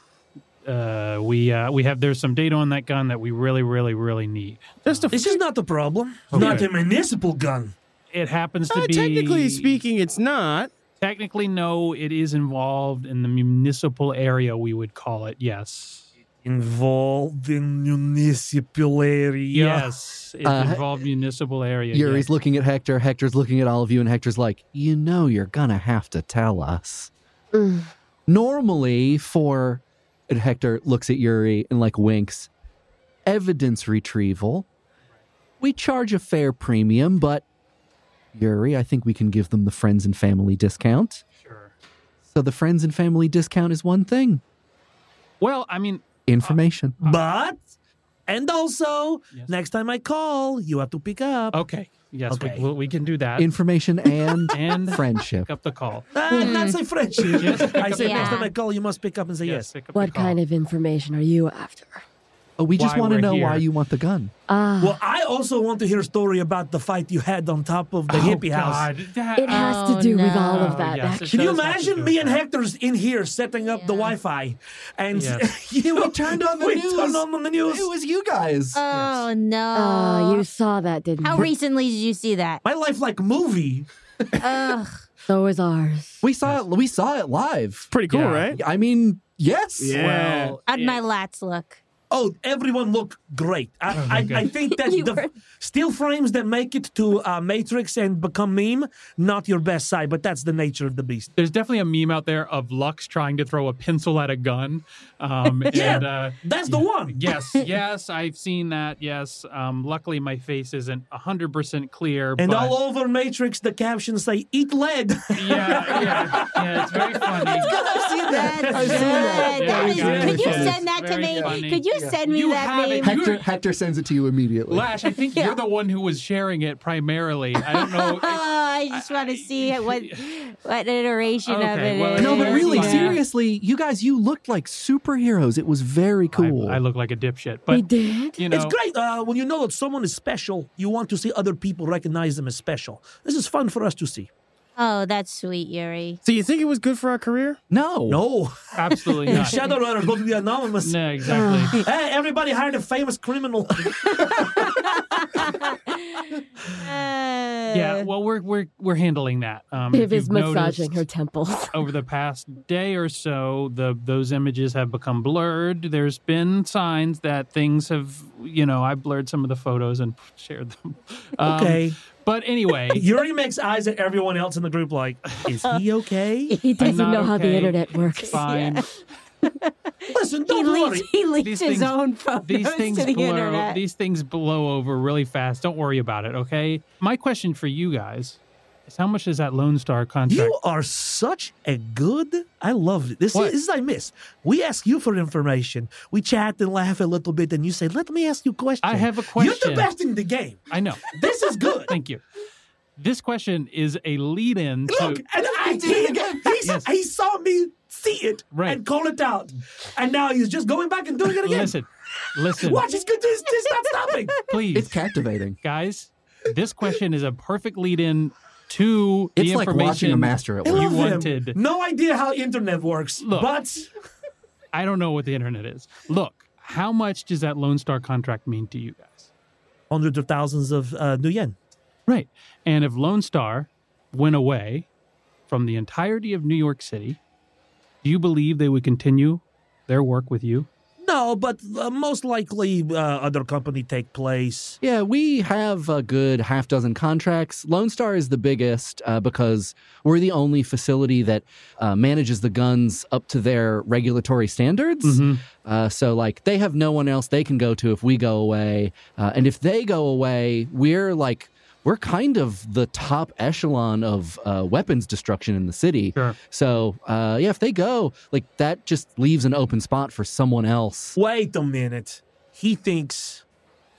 uh, we uh, we have there's some data on that gun that we really, really, really need.
Just a
This is not the problem.
Okay.
Not a municipal gun.
It happens to
Uh,
be
technically speaking, it's not.
Technically, no. It is involved in the municipal area. We would call it. Yes.
Involved in municipal area.
Yes. It's
Uh,
involved municipal area.
Yuri's
yes.
looking at Hector. Hector's looking at all of you, and Hector's like, "You know, you're gonna have to tell us."
Mm.
Normally, for and Hector looks at Yuri and like winks. Evidence retrieval. We charge a fair premium, but Yuri, I think we can give them the friends and family discount.
Sure.
So the friends and family discount is one thing.
Well, I mean, uh,
Information.
Uh, but, and also,
Yes.
next time I call, you have to pick up.
okay. Yes,
Okay.
We, we, we can do that.
Information and
and
friendship.
pick up the call.
Ah, Not say friendship. I
up
said
the
next time I call, you must pick up and say yes.
pick up
What
the call.
kind of information are you after?
Oh, we just want to
we're
know why you want the gun.
Ah,
Well, I also want to hear a story about the fight you had on top of the
Oh,
hippie house.
That-
it has
Oh,
to do with all of that.
Yes,
Can you
does have to do
imagine me and. Hector's in here setting up the Wi-Fi, and
Yes.
you
we turned on the
we
news.
turned on the news.
It was you guys.
Oh no!
Oh, you saw that, didn't you?
How
you?
recently did you see that?
My life like movie.
Ugh.
so is ours.
we saw it. We saw it live.
Pretty cool,
Yeah.
right?
I mean, yes.
Yeah.
Well,
How'd
it-
my lats look?
Oh, everyone looked great. I,
Oh,
I. I think that the
were-
still frames that make it to uh, Matrix and become meme, not your best side, but that's the nature of the beast.
there's definitely a meme out there of Lux trying to throw a pencil at a gun. Um,
Yeah.
and, uh,
That's the one.
yes, yes, I've seen that. Yes. Um, luckily, my face isn't 100% clear.
And
but
all over Matrix, the captions say "Eat lead."
Yeah, yeah, yeah, it's very funny.
I've seen that.
I've seen that.
That
Very
is- could you send that to
Very
me?
funny.
Could you
Yeah.
send me
You
that
have it.
meme?
Hector, Hector sends it to you immediately.
Lash, I think
Yeah.
you're the one who was sharing it primarily. I don't know.
Oh, I just want to see what what iteration of
Okay,
it
well,
is.
no, but really,
Yeah.
seriously, you guys, you looked like superheroes. It was very cool.
I, I look like a dipshit,
we
but
did.
you know,
It's great uh, when you know that someone is special. You want to see other people recognize them as special. This is fun for us to see.
Oh, that's sweet, Yuri.
So you think it was good for our career?
no,
No,
absolutely not.
shadow runners go to the anonymous.
no, exactly.
Hey, everybody hired a famous criminal.
yeah, well, we're we're we're handling that. Um,
Viv is massaging her temples.
over the past day or so, the those images have become blurred. There's been signs that things have, you know, I blurred some of the photos and shared them. Um,
okay.
but anyway,
Yuri makes eyes at everyone else in the group like, is he okay?
He doesn't
not
know how the internet works.
fine.
Listen,
He
don't worry.
leaked, he leaked
These
his
things-
own photos
These things
to the
blow.
internet.
These things blow over really fast. Don't worry about it. Okay. My question for you guys is: How much is that Lone Star contract?
You are such a good. I love it. This
What?
is, this is I miss. We ask you for information. We chat and laugh a little bit, and you say, "Let me ask you a question."
I have a question.
You're the best in the game.
I know.
This is good.
Thank you. This question is a lead-in to.
Look, and I he, he,
Yes.
he saw me see it
Right.
and call it out, and now he's just going back and doing it again.
Listen, listen,
Watch, he's good. He's, he's not stopping.
please,
it's captivating.
guys. This question is a perfect lead-in to
It's
the
like
information
watching a master at
you
love him.
wanted.
No idea how internet works,
Look.
but
I don't know what the internet is. Look, how much does that Lone Star contract mean to you guys?
hundreds of thousands of uh, nuyen.
Right. And if Lone Star went away from the entirety of New York City, do you believe they would continue their work with you?
No, but uh, most likely uh, other company take place.
Yeah, we have a good half dozen contracts. Lone Star is the biggest uh, because we're the only facility that uh, manages the guns up to their regulatory standards.
Mm-hmm.
Uh, so, like, they have no one else they can go to if we go away. Uh, and if they go away, we're like, we're kind of the top echelon of uh, weapons destruction in the city.
Sure.
So, uh, yeah, if they go, like, that just leaves an open spot for someone else.
Wait a minute. he thinks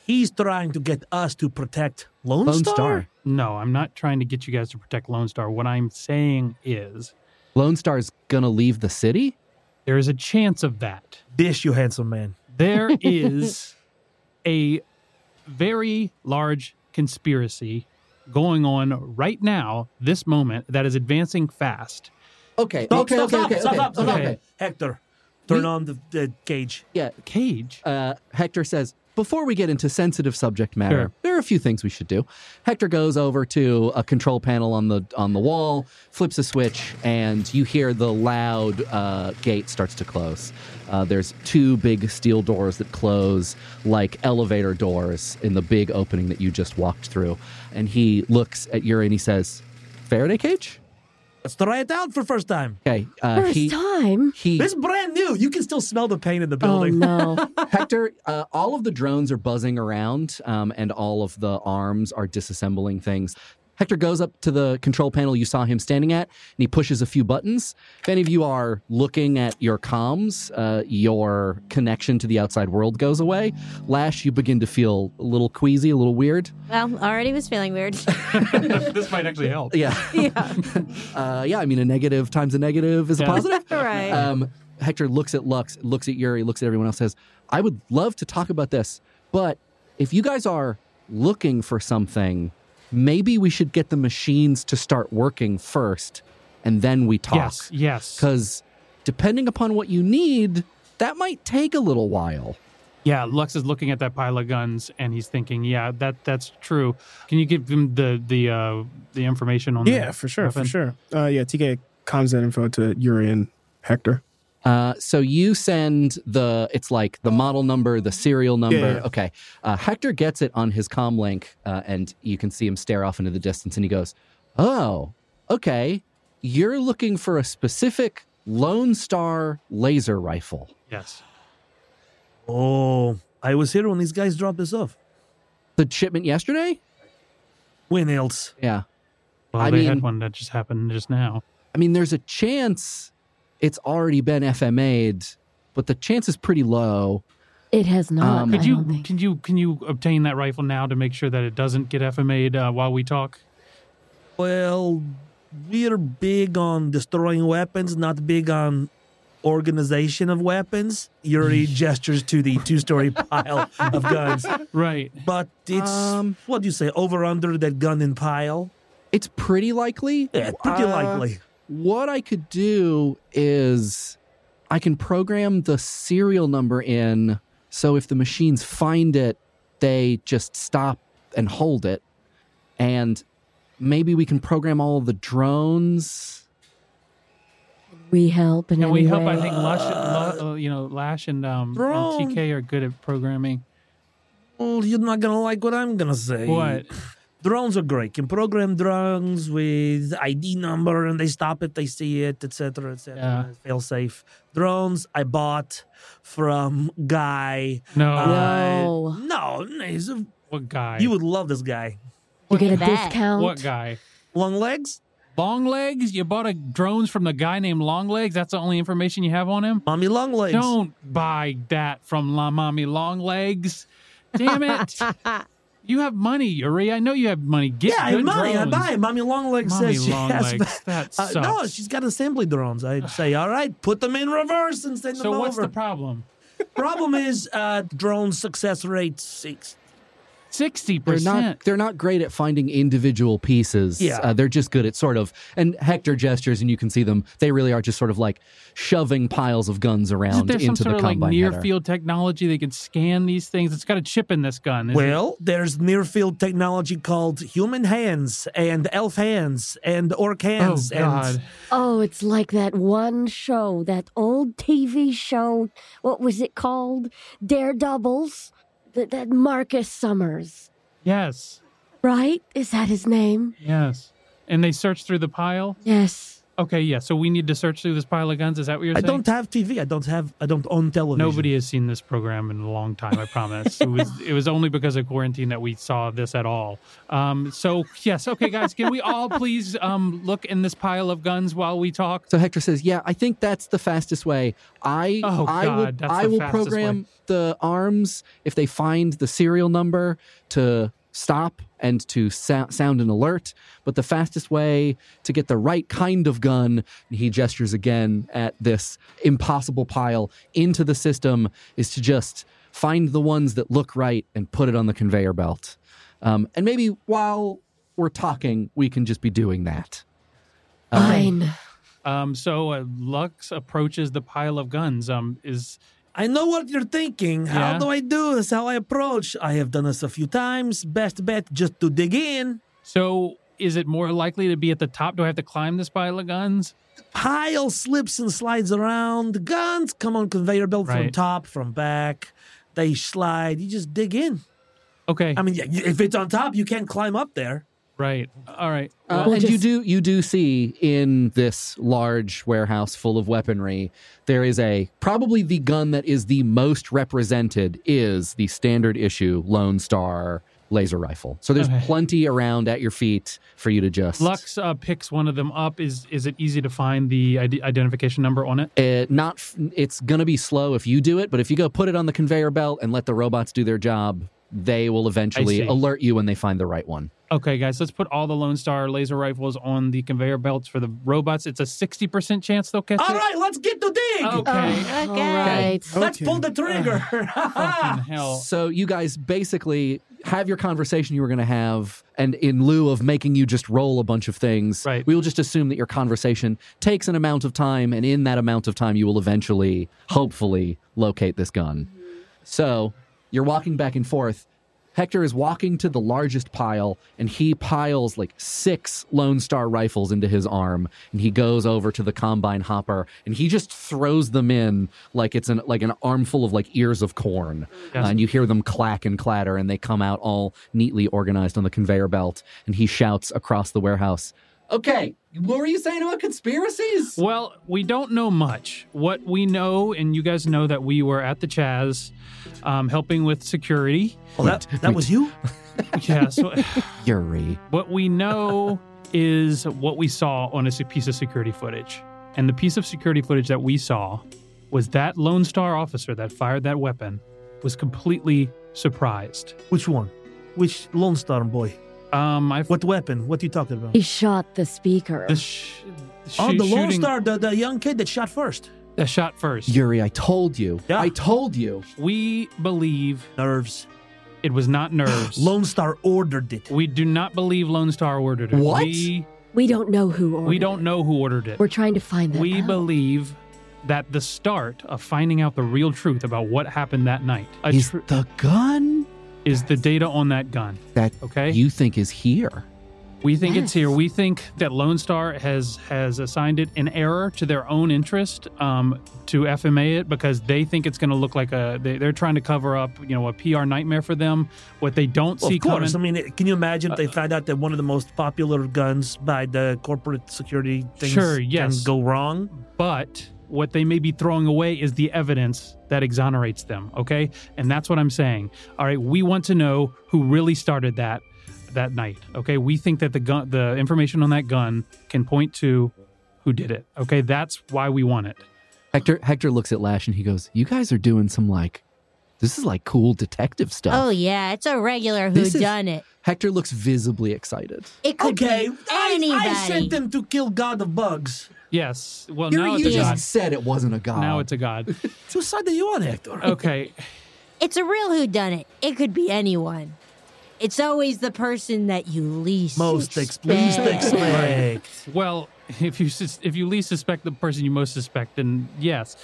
he's trying to get us to protect Lone,
Lone
Star.
Star.
No, I'm not trying to get you guys to protect Lone Star. What I'm saying is
Lone Star's gonna leave the city?
there is a chance of that.
This, you handsome man.
There is a very large conspiracy going on right now, this moment, that is advancing fast.
Okay,
Stop,
okay,
stop,
okay,
stop,
okay,
stop,
okay,
stop, stop,
okay,
stop. Hector, turn
We-
on the, the cage.
Yeah,
Cage.
uh, Hector says, before we get into sensitive subject matter,
Sure.
there are a few things we should do. Hector goes over to a control panel on the on the wall, flips a switch, and you hear the loud uh, gate starts to close. Uh, there's two big steel doors that close like elevator doors in the big opening that you just walked through. And he looks at Yuri and he says, "Faraday cage."
Let's try it out for first time.
Okay, uh,
First
he
time.
he
This is brand new. You can still smell the paint in the
Oh
building.
no.
Hector, uh, all of the drones are buzzing around, um, and all of the arms are disassembling things. Hector goes up to the control panel you saw him standing at, and he pushes a few buttons. If any of you are looking at your comms, uh, your connection to the outside world goes away. Lash, you begin to feel a little queasy, a little weird.
Well, already was feeling weird.
this might actually help.
Yeah,
yeah.
uh, yeah. I mean, a negative times a negative is a positive.
right.
Um, Hector looks at Lux, looks at Yuri, looks at everyone else, says, I would love to talk about this, but if you guys are looking for something, maybe we should get the machines to start working first and then we talk.
Yes, yes.
Because depending upon what you need, that might take a little while.
Yeah, Lux is looking at that pile of guns and he's thinking, "Yeah, that that's true." Can you give him the the uh, the information on?
Yeah,
the
for sure, for sure. Uh, yeah, TK comms that info to Yuri and Hector.
Uh, so you send the it's like the model number, the serial number.
Yeah, yeah.
Okay. Uh, Hector gets it on his commlink, uh, and you can see him stare off into the distance, and he goes, "Oh, okay. You're looking for a specific Lone Star laser rifle."
Yes.
Oh, I was here when these guys dropped this off.
The shipment yesterday?
When else?
Yeah.
Well,
I
they
mean-
had one that just happened just now.
I mean, there's a chance it's already been FMA'd, but the chance is pretty low.
It has not.
Um,
Could you
think.
can you can you obtain that rifle now to make sure that it doesn't get FMA'd uh, while we talk?
Well, we're big on destroying weapons, not big on organization of weapons. Yuri gestures to the two-story pile of guns.
Right.
But it's
Um,
what do you say? Over under that gun in pile.
It's pretty likely.
Yeah, pretty
Uh,
likely.
What I could do is I can program the serial number in so if the machines find it, they just stop and hold it. And maybe we can program all of the drones.
we help in
Can we help?
way?
I think Lush, Lu- uh, you know, Lash and um, and TK are good at programming.
Well, you're not gonna like what I'm gonna say.
What?
Drones are great. Can program drones with ID number and they stop it, they see it, etc., etc.
Yeah.
Fail safe. Drones I bought from guy.
No.
uh,
No.
no, he's a,
what guy?
you would love this guy.
you get a discount.
what guy?
Long legs,
Long legs? You bought a drones from the guy named Long Legs? That's the only information you have on him?
mommy long legs.
Don't buy that from La Mommy Long Legs. Damn it. you have money, Yuri. I know you have money. Get
yeah, I have money. I
drones.
buy. Mommy long legs
Mommy
says she
Long
has.
Legs. That
Uh,
sucks.
no, she's got assembly drones. I'd say, all right, put them in reverse and send
so
them
what's
over.
the problem?
problem is uh, drone success rate six.
Sixty
They're not
percent.
they're not great at finding individual pieces.
Yeah.
Uh, they're just good at sort of and Hector gestures and you can see them. They really are just sort of like shoving piles of guns
Isn't
around
there some
into
sort
the
of like near
header.
field technology they can scan these things? It's got a chip in this gun. Is it-
Well, there's near field technology called human hands and elf hands and orc hands.
oh
hands.
god,
And
Oh, it's like that one show, that old TV show. What was it called? Daredevils. That, that Marcus Summers,
yes,
right? Is that his name?
yes. And they search through the pile.
Yes.
Okay, yeah. So we need to search through this pile of guns. Is that what you're
I
saying?
I don't have TV. I don't have. I don't own television.
Nobody has seen this program in a long time. I promise. it was it was only because of quarantine that we saw this at all. Um, so yes, okay, guys, can we all please um, look in this pile of guns while we talk?
So Hector says, "Yeah, I think that's the fastest way. I
Oh,
I will
God, that's
I
the
will
fastest
program the arms if they find the serial number to stop and to sou- sound an alert. But the fastest way to get the right kind of gun, and he gestures again at this impossible pile into the system, is to just find the ones that look right and put it on the conveyor belt. Um, and maybe while we're talking, we can just be doing that." Um,
Fine.
Um, so uh, Lux approaches the pile of guns. Um, is
I know what you're thinking. How
Yeah.
do I do this? How I approach? I have done this a few times. Best bet just to dig in.
so is it more likely to be at the top? Do I have to climb this pile of guns?
Pile slips and slides around. Guns come on conveyor belt from top, from back. They slide. You just dig in.
Okay,
I mean, yeah, if it's on top, you can't climb up there.
Right. All right.
Uh,
Well,
and you do you do see in this large warehouse full of weaponry, there is a probably the gun that is the most represented is the standard issue Lone Star laser rifle. So there's
Okay.
plenty around at your feet for you to just
Lux uh, picks one of them up. Is is it easy to find the ID- identification number on it?
Uh, not f- it's gonna be slow if you do it, but if you go put it on the conveyor belt and let the robots do their job, they will eventually alert you when they find the right one.
Okay, guys, let's put all the Lone Star laser rifles on the conveyor belts for the robots. It's a sixty percent chance they'll catch
All
it.
right, let's get to dig.
Okay.
Oh, okay.
All right.
Let's pull the trigger.
Fucking hell.
So you guys basically have your conversation you were going to have, and in lieu of making you just roll a bunch of things,
Right.
we will just assume that your conversation takes an amount of time, and in that amount of time, you will eventually, hopefully, locate this gun. So you're walking back and forth. Hector is walking to the largest pile and he piles like six Lone Star rifles into his arm and he goes over to the combine hopper and he just throws them in like it's an like an armful of like ears of corn.
Yes.
Uh, and you hear them clack and clatter and they come out all neatly organized on the conveyor belt and he shouts across the warehouse, "Okay, what were you saying about conspiracies?"
Well, we don't know much. What we know, and you guys know that we were at the Chaz, um, helping with security.
Well, that, that was you?
Yeah. So
Yuri.
what we know is what we saw on a piece of security footage, and the piece of security footage that we saw was that Lone Star officer that fired that weapon was completely surprised.
Which one? Which Lone Star boy?
Um, I
What weapon? What are you talking about?
He shot the speaker.
the sh-
Oh,
shoot-
the Lone
shooting-
Star, the, the young kid that shot first.
that shot first.
Yuri, I told you.
Yeah.
I told you.
We believe
Nerves.
it was not nerves.
Lone Star ordered it.
We do not believe Lone Star ordered it.
What?
We,
we don't know who ordered
we don't
it.
know who ordered it.
We're trying to find that
We
out.
believe that the start of finding out the real truth about what happened that night a
Is
tr-
the gun
is the data on that gun.
that
Okay,
you think is here?
we think it's here. We think that Lone Star has has assigned it an error to their own interest um, to FMA it because they think it's going to look like a. They, they're trying to cover up, you know, a PR nightmare for them. What they don't
Well,
see
of course.
coming.
I mean, can you imagine if they found out that one of the most popular guns by the corporate security things
Sure, yes.
can go wrong?
but what they may be throwing away is the evidence that exonerates them okay and that's what i'm saying all right we want to know who really started that that night okay we think that the gun the information on that gun can point to who did it okay that's why we want it
Hector Hector looks at Lash and he goes, "You guys are doing some like this is like cool detective stuff."
Oh yeah, it's a regular who
This is-
done it.
Hector looks visibly excited.
It could
Okay,
be
I. I sent them to kill God of Bugs.
Yes well
Yuri,
now it's
you
a
just
god
said it wasn't a god.
now it's a god
Whose side are you on, Hector?
okay
It's a real who done it. It could be anyone. It's always the person that you least
Most ex- least
expect.
expect.
well if you sus- if you least suspect the person you most suspect then yes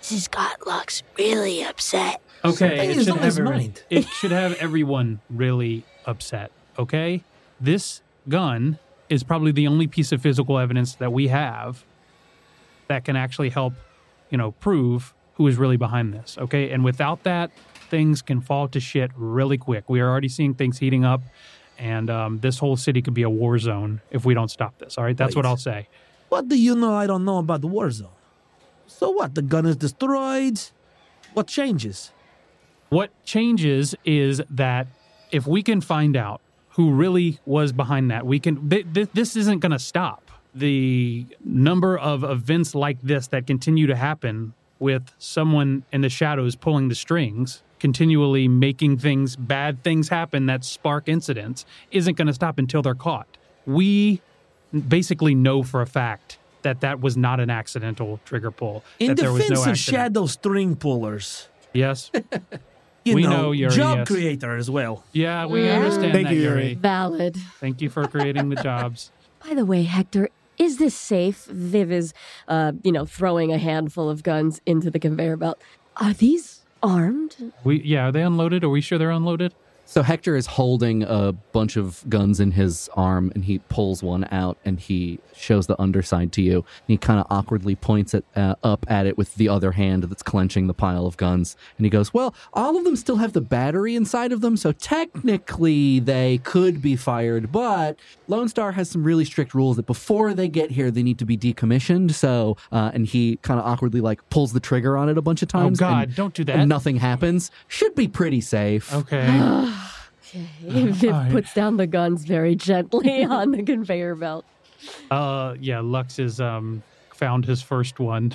This has got Lux really upset.
Okay,
Something
it
is
should,
on
have
his
every-
mind.
it should have everyone really upset. Okay, this gun is probably the only piece of physical evidence that we have that can actually help, you know, prove who is really behind this. Okay, and without that, things can fall to shit really quick. We are already seeing things heating up, and um, this whole city could be a war zone if we don't stop this. All right, that's what I'll say.
What do you know I don't know about the war zone? So what? The gun is destroyed. What changes?
What changes is that if we can find out who really was behind that, we can. Th- th- this isn't going to stop. The number of events like this that continue to happen with someone in the shadows pulling the strings, continually making things, bad things happen that spark incidents, isn't going to stop until they're caught. We basically know for a fact that that was not an accidental trigger pull.
In
that there was
defense
no
of shadow string pullers,
Yes.
you
We
know,
know Yuri,
job
yes.
creator as well.
Yeah, we
Yeah.
understand
Thank
that,
you,
Yuri.
Yuri.
Valid.
Thank you for creating the jobs.
By the way, Hector, is this safe? Viv is, uh, you know, throwing a handful of guns into the conveyor belt. Are these armed?
We yeah, are they unloaded? Are we sure they're unloaded?
So Hector is holding a bunch of guns in his arm and he pulls one out and he shows the underside to you. And he kind of awkwardly points it uh, up at it with the other hand that's clenching the pile of guns. And he goes, Well, all of them still have the battery inside of them. So technically they could be fired. But Lone Star has some really strict rules that before they get here, they need to be decommissioned. So, uh, and he kind of awkwardly like pulls the trigger on it a bunch of times.
Oh
times.
God,
and-
don't do that.
and nothing happens. Should be pretty safe.
Okay.
Viv
all right.
puts down the guns very gently on the conveyor belt.
Uh yeah, Lux has um found his first one.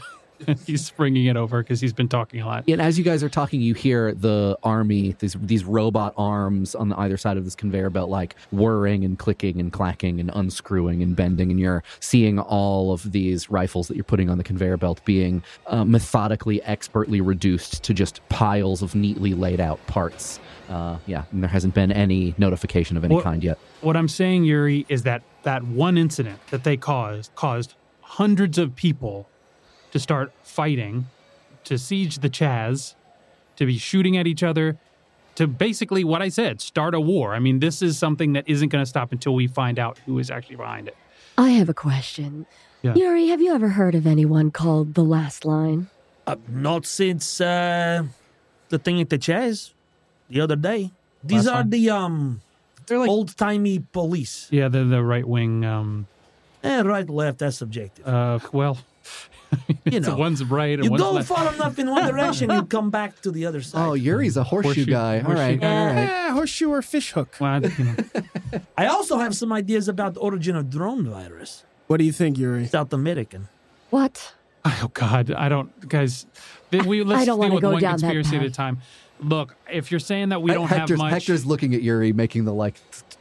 he's springing it over because he's been talking a lot.
And as you guys are talking, you hear the army, these these robot arms on the either side of this conveyor belt, like whirring and clicking and clacking and unscrewing and bending. And you're seeing all of these rifles that you're putting on the conveyor belt being uh, methodically, expertly reduced to just piles of neatly laid out parts. Uh, yeah, and there hasn't been any notification of any
Well-
kind yet.
What I'm saying, Yuri, is that that one incident that they caused caused hundreds of people to start fighting, to siege the Chaz, to be shooting at each other, to basically what I said, start a war. I mean, this is something that isn't going to stop until we find out who is actually behind it.
I have a question.
Yeah.
Yuri, have you ever heard of anyone called the Last Line?
Uh, not since uh, the thing at the Chaz the other day. These
Last
are
one?
the um
They're like
old timey police.
Yeah, the the right wing. Um,
Eh, right, left, that's subjective.
uh, well,
you know,
one's right and
you
one's
go
left.
far enough in one direction, you come back to the other side.
Oh, Yuri's a horseshoe,
Horseshoe-
guy.
horseshoe
all right,
guy.
all right.
Eh, horseshoe or fish hook.
Well, I- you know,
I also have some ideas about the origin of drone virus.
What do you think, Yuri?
South American.
What?
Oh God, I don't, guys. th- We let's
I don't
deal
wanna
with
go
one
down that
conspiracy at a
path.
time. Look, if you're saying that we don't
Hector's,
have much,
Hector's looking at Yuri, making the like,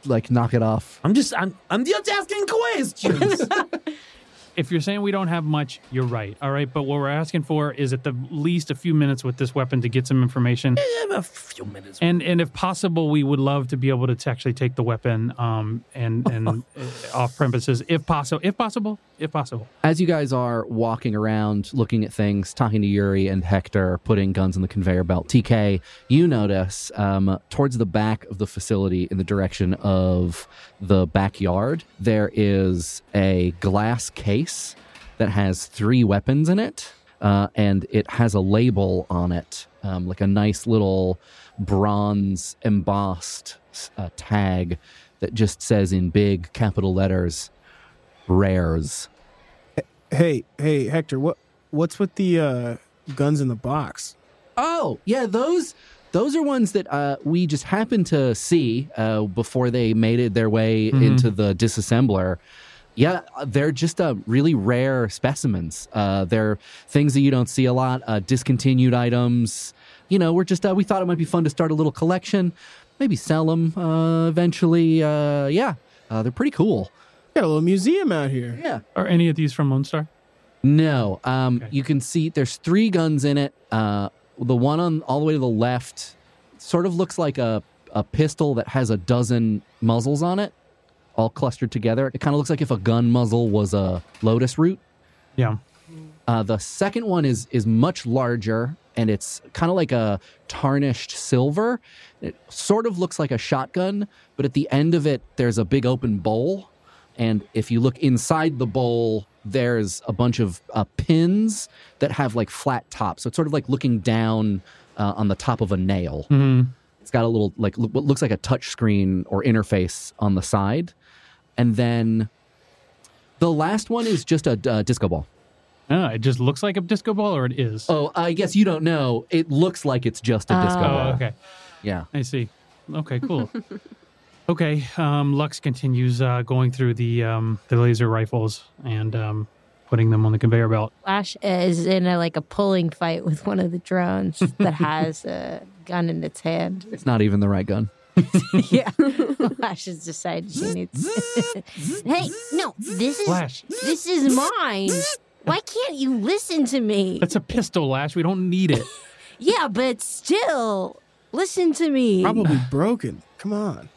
like knock it off.
I'm just I'm I'm just asking questions.
if you're saying we don't have much, you're right. All right, but what we're asking for is at the least a few minutes with this weapon to get some information,
Yeah, a few minutes.
and and if possible, we would love to be able to t- actually take the weapon um and and uh, off premises if possible, if possible, if possible.
As you guys are walking around, looking at things, talking to Yuri and Hector, putting guns in the conveyor belt, TK, you notice um, towards the back of the facility, in the direction of the backyard, there is a glass case that has three weapons in it, uh, and it has a label on it, um, like a nice little bronze embossed uh, tag that just says in big capital letters, "Rares."
Hey, hey, Hector, what what's with the uh, guns in the box?
Oh, yeah, those those are ones that uh, we just happened to see uh, before they made it their way
Mhm.
into the disassembler. Yeah, they're just uh, really rare specimens. Uh, they're things that you don't see a lot. Uh, discontinued items. You know, we're just uh, we thought it might be fun to start a little collection, maybe sell them uh, eventually. Uh, yeah, uh, they're pretty cool.
Got a little museum out here.
Yeah.
Are any of these from Lone Star?
No. Um,
Okay.
You can see there's three guns in it. Uh, the one on all the way to the left sort of looks like a, a pistol that has a dozen muzzles on it, all clustered together. It kind of looks like if a gun muzzle was a lotus root.
Yeah.
Uh, the second one is is much larger and it's kind of like a tarnished silver. It sort of looks like a shotgun, but at the end of it, there's a big open bowl. And if you look inside the bowl, there's a bunch of uh, pins that have like flat tops. So it's sort of like looking down uh, on the top of a nail.
Mhm.
It's got a little like what looks like a touch screen or interface on the side, and then The last one is just a uh, disco ball.
Oh, it just looks like a disco ball, or it is.
Oh, I guess you don't know. It looks like it's just a disco
Oh.
ball.
Oh, okay.
Yeah.
I see. Okay, cool. okay, um, Lux continues uh, going through the um, the laser rifles and um, putting them on the conveyor belt.
Lash is in a like a pulling fight with one of the drones that has a gun in its hand.
It's not even the right gun.
yeah. Lash has decided she needs. hey, no, this is
Lash,
this is mine. Why can't you listen to me?
that's a pistol, Lash. We don't need it.
Yeah, but still, listen to me.
Probably broken. Come on.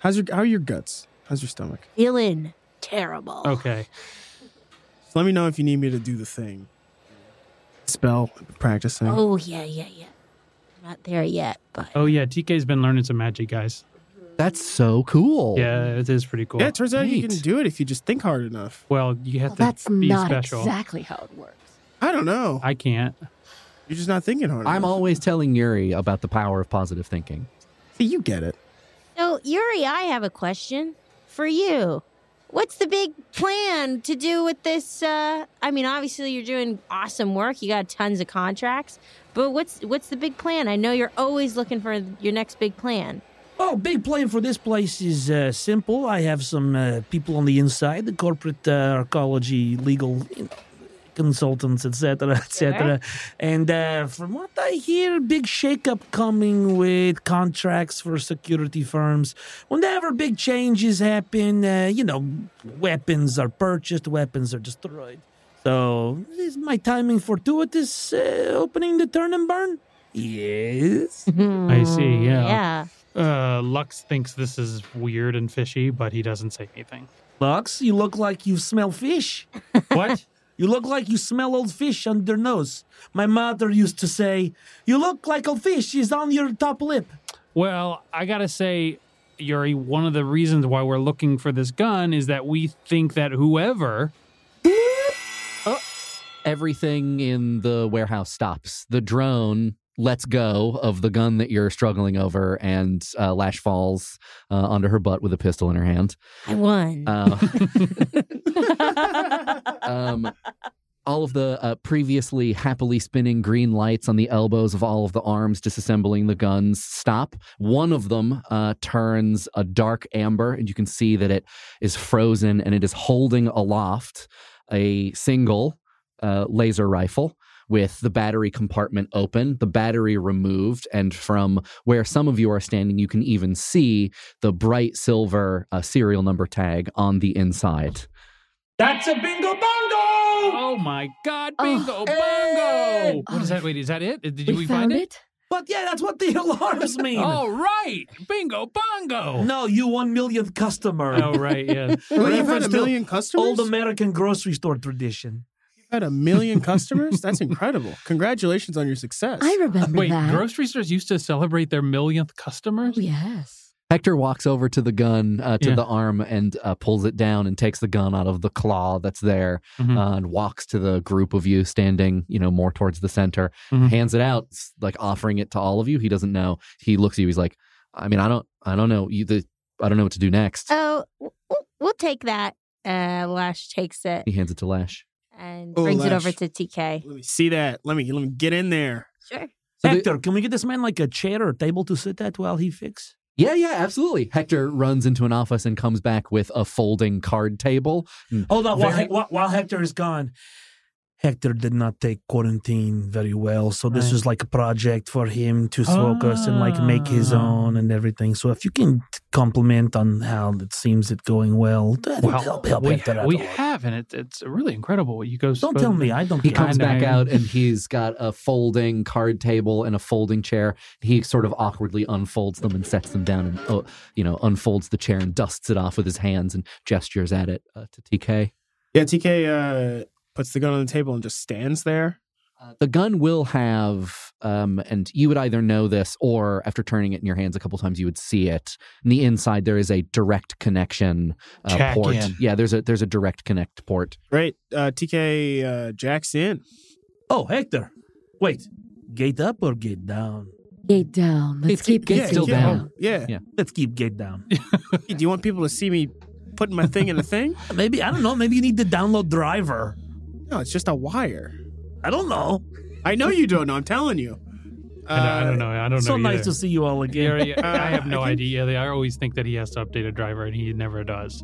How's your how are your guts? How's your stomach?
Feeling terrible.
Okay.
Just let me know if you need me to do the thing. Spell practicing.
Oh yeah, yeah, yeah. Not there yet, but
Oh yeah, TK's been learning some magic, guys.
That's so cool.
Yeah, it is pretty cool.
yeah, it turns out you can do it if you just think hard enough.
well, you have
Well,
to
that's
be
not
special.
exactly how it works.
I don't know.
I can't.
You're just not thinking hard enough.
I'm
enough.
always telling Yuri about the power of positive thinking.
See, you get it.
So, Yuri, I have a question for you. What's the big plan to do with this? Uh, I mean, obviously you're doing awesome work. You got tons of contracts, but what's what's the big plan? I know you're always looking for your next big plan.
Oh, big plan for this place is uh, simple. I have some uh, people on the inside, the corporate uh, arcology, legal consultants, etc., etc. And uh, from what I hear, big shakeup coming with contracts for security firms. Whenever big changes happen, uh, you know, weapons are purchased, weapons are destroyed. So, is my timing fortuitous uh, opening the Turn and Burn? Yes.
I see, yeah.
Yeah.
Uh, Lux thinks this is weird and fishy, but he doesn't say anything.
Lux, you look like you smell fish.
What?
You look like you smell old fish on your nose. My mother used to say, You look like a fish is on your top lip.
Well, I gotta say, Yuri, one of the reasons why we're looking for this gun is that we think that whoever
Everything in the warehouse stops. The drone lets go of the gun that you're struggling over, and uh, Lash falls uh, onto her butt with a pistol in her hand.
I won.
Uh, um, all of the uh, previously happily spinning green lights on the elbows of all of the arms disassembling the guns stop. One of them uh, turns a dark amber, and you can see that it is frozen and it is holding aloft a single uh, laser rifle. With the battery compartment open, the battery removed, and from where some of you are standing, you can even see the bright silver uh, serial number tag on the inside.
That's a bingo bongo!
Oh my God!
Oh.
Bingo bongo! What is that? Wait, is that it? Did you
we
we find it?
it?
But yeah, that's what the alarms mean.
Oh right! Bingo bongo!
No, you one millionth customer.
Oh right, yeah.
Well, you've had a million customers.
Old American grocery store tradition.
You've had a million customers. That's incredible. Congratulations on your success.
I remember
Wait,
that.
grocery stores used to celebrate their millionth customers.
Oh, yes.
Hector walks over to the gun, uh, to
Yeah.
the arm, and uh, pulls it down and takes the gun out of the claw that's there
Mhm.
uh, and walks to the group of you standing, you know, more towards the center,
Mhm.
hands it out, s- like offering it to all of you. He doesn't know. He looks at you. He's like, I mean, I don't, I don't know. You, the, I don't know what to do next.
oh, w- w- we'll take that. Uh, Lash takes it
He hands it to Lash.
And
Oh,
brings it over to TK.
Let me see that. Let me let me get in there.
Sure.
So the-
Hector, can we get this man like a chair or table to sit at while he fix?
Yeah, yeah, absolutely. Hector runs into an office and comes back with a folding card table. Hmm.
Hold on, while,
Very-
Hec- while, while Hector is gone. Hector did not take quarantine very well, so this
Right.
is like a project for him to focus and like make his
Ah.
own and everything. So if you can compliment on how it seems it going well, that would
Well,
help, help
we,
Hector out
we have, and it, it's really incredible what you go.
Don't tell me, I don't
He
care.
comes
I
back out and he's got a folding card table and a folding chair. He sort of awkwardly unfolds them and sets them down and, uh, you know, unfolds the chair and dusts it off with his hands and gestures at it uh, to TK.
Yeah, TK uh, puts the gun on the table and just stands there.
Uh, the gun will have, um, and you would either know this or after turning it in your hands a couple times, you would see it. In the inside, there is a direct connection uh, port.
in.
Yeah, there's a there's a direct connect port.
Right. Uh, TK uh, jacks in.
Oh, Hector. Wait, gate up or gate down?
Gate down. Let's
It's-
keep
gate's
getting
still
yeah,
down.
Yeah.
Yeah.
Let's keep gate down.
Do you want people to see me putting my thing in a thing?
Maybe I don't know. Maybe you need to download Driver.
No, it's just a wire.
I don't know.
I know you don't know. I'm telling you.
I, don't, I don't know. I don't
so
know.
So
nice
to see you all again.
Yeah, yeah, I have no
I think-
idea. I always think that he has to update a driver, and he never does.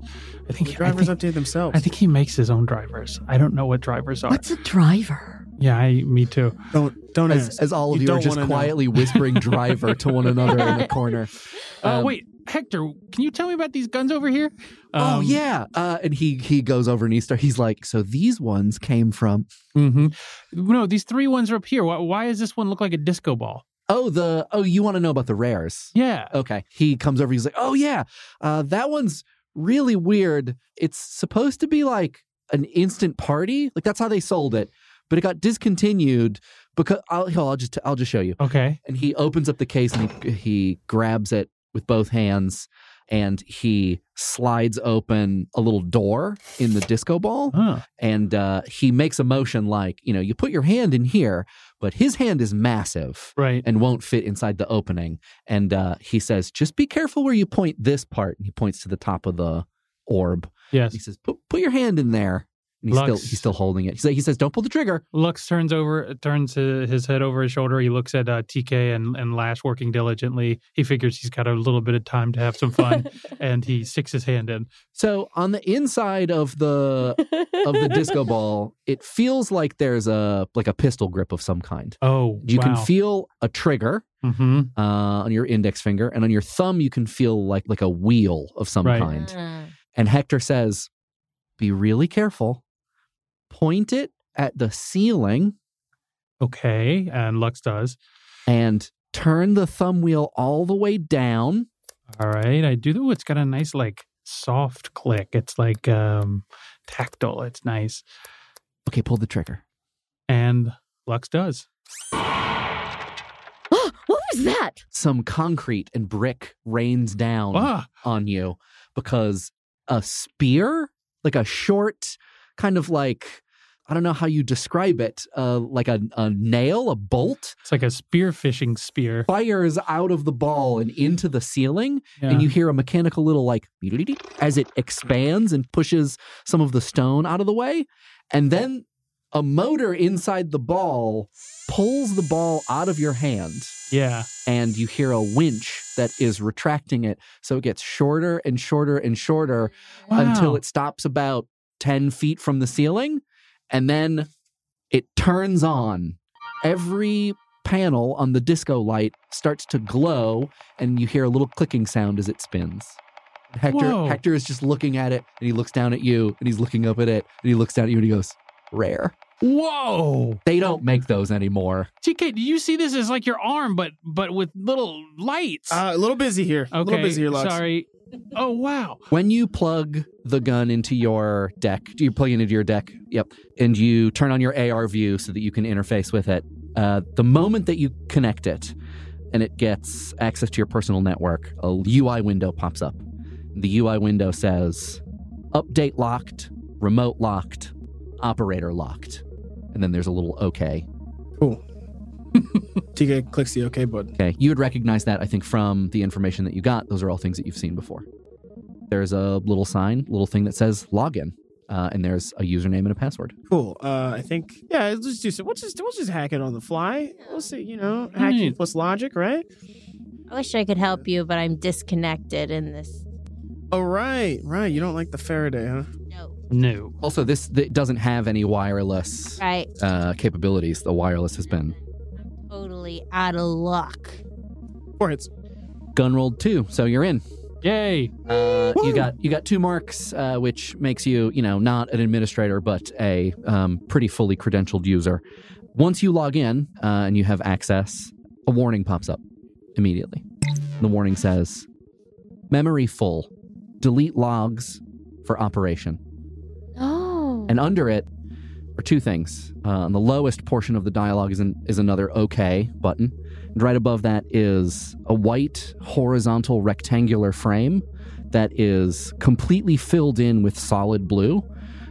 I think
The
I
drivers
think,
update themselves.
I think he makes his own drivers. I don't know what drivers are.
What's a driver?
Yeah, I, me too.
don't don't
As,
ask.
as all of
You
you, are
don't
just
wanna know.
quietly whispering driver to one another in the corner.
Uh,
Um,
wait, Hector, can you tell me about these guns over here?
oh
Um,
yeah, uh, and he he goes over and he start, he's like, so these ones came from
Mm-hmm. No, these three ones are up here. Why, why does this one look like a disco ball?
oh the oh you want to know about the rares?
Yeah.
Okay. He comes over. He's like, "Oh yeah, uh, that one's really weird. It's supposed to be like an instant party. Like that's how they sold it, but it got discontinued because I'll I'll just I'll just show you."
Okay.
And he opens up the case and he he grabs it with both hands and he slides open a little door in the disco ball
Huh.
and uh, he makes a motion like you know you put your hand in here, but his hand is massive
Right.
and won't fit inside the opening. And uh, he says, just be careful where you point this part. And he points to the top of the orb.
Yes.
He says, put, put your hand in there. And he's
Lux.
still he's still holding it. He says, he says, don't pull the trigger.
Lux turns over, turns his his head over his shoulder. He looks at uh, TK and, and Lash working diligently. He figures he's got a little bit of time to have some fun, and he sticks his hand in.
So on the inside of the of the disco ball, it feels like there's a like a pistol grip of some kind.
Oh,
You can feel a trigger
Mm-hmm.
uh, on your index finger, and on your thumb you can feel like like a wheel of some
Right.
kind.
Uh,
And Hector says, Be really careful. Point it at the ceiling
Okay, and Lux does.
and turn the thumb wheel all the way down.
All right, I do. though. It's got a nice, like, soft click. It's like um tactile. It's nice,
Okay, pull the trigger.
and Lux does.
what was that?
Some concrete and brick rains down
Ah,
on you because a spear, like a short, kind of like, I don't know how you describe it, uh, like a, a nail, a bolt,
it's like a spear fishing spear.
fires out of the ball and into the ceiling.
Yeah.
and you hear a mechanical little like as it expands and pushes some of the stone out of the way and then a motor inside the ball pulls the ball out of your hand
yeah.
and you hear a winch that is retracting it so it gets shorter and shorter and shorter until it stops about 10 feet from the ceiling and then it turns on every panel on the disco light starts to glow and you hear a little clicking sound as it spins hector
Whoa.
hector is just looking at it and he looks down at you and he's looking up at it and he looks down at you and he goes rare
Whoa.
they don't make those anymore
TK, do you see this as like your arm, but but with little lights?
Uh, a little busy here.
okay.
A little busy here, Lux.
Sorry. Oh wow.
when you plug the gun into your deck, do you plug it into your deck? Yep. And you turn on your AR view so that you can interface with it. Uh, the moment that you connect it and it gets access to your personal network, a UI window pops up. The UI window says update locked, remote locked, operator locked. And then there's a little OK.
Cool. TK clicks the OK button.
Okay. You would recognize that, I think, from the information that you got. Those are all things that you've seen before. There's a little sign, little thing that says login. Uh, and there's a username and a password.
Cool. Uh, I think yeah. Let's just do some. Let's just let's just hack it on the fly. We'll see. You know, hacking
Right.
plus logic, right?
I wish I could help you, but I'm disconnected in this.
Oh right, right. You don't like the Faraday, huh?
No.
No.
Also, this th- doesn't have any wireless
Right.
uh, capabilities. The wireless has been
Totally out of luck.
Four hits.
gun rolled too, so you're in.
Yay.
Uh, you got you got two marks, uh, which makes you you know not an administrator but a um, pretty fully credentialed user. Once you log in uh, and you have access, a warning pops up immediately. The warning says, "Memory full. Delete logs for operation."
Oh.
And under it are two things. Uh, on the lowest portion of the dialogue is, an, is another OK button. And right above that is a white horizontal rectangular frame that is completely filled in with solid blue.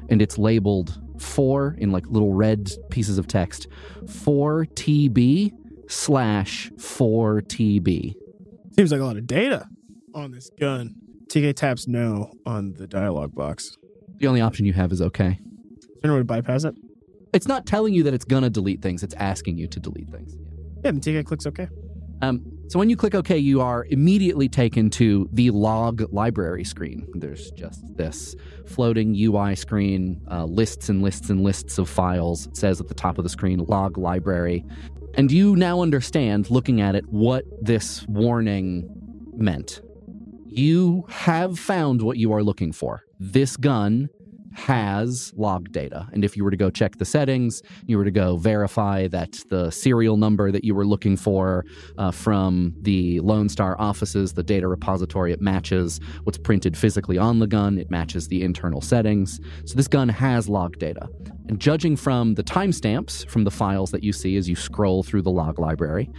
And it's labeled 4 in like little red pieces of text 4TB slash 4TB.
Seems like a lot of data on this gun. TK taps no on the dialogue box.
The only option you have is okay.
Is there any to bypass it?
It's not telling you that it's gonna delete things, it's asking you to delete things.
Yeah, then TK clicks okay.
Um, so when you click OK, you are immediately taken to the log library screen. There's just this floating UI screen, uh, lists and lists and lists of files. It says at the top of the screen, log library. And you now understand, looking at it, what this warning meant. You have found what you are looking for. This gun has log data. And if you were to go check the settings, you were to go verify that the serial number that you were looking for uh, from the Lone Star offices, the data repository, it matches what's printed physically on the gun, it matches the internal settings. So this gun has log data. And judging from the timestamps from the files that you see as you scroll through the log library,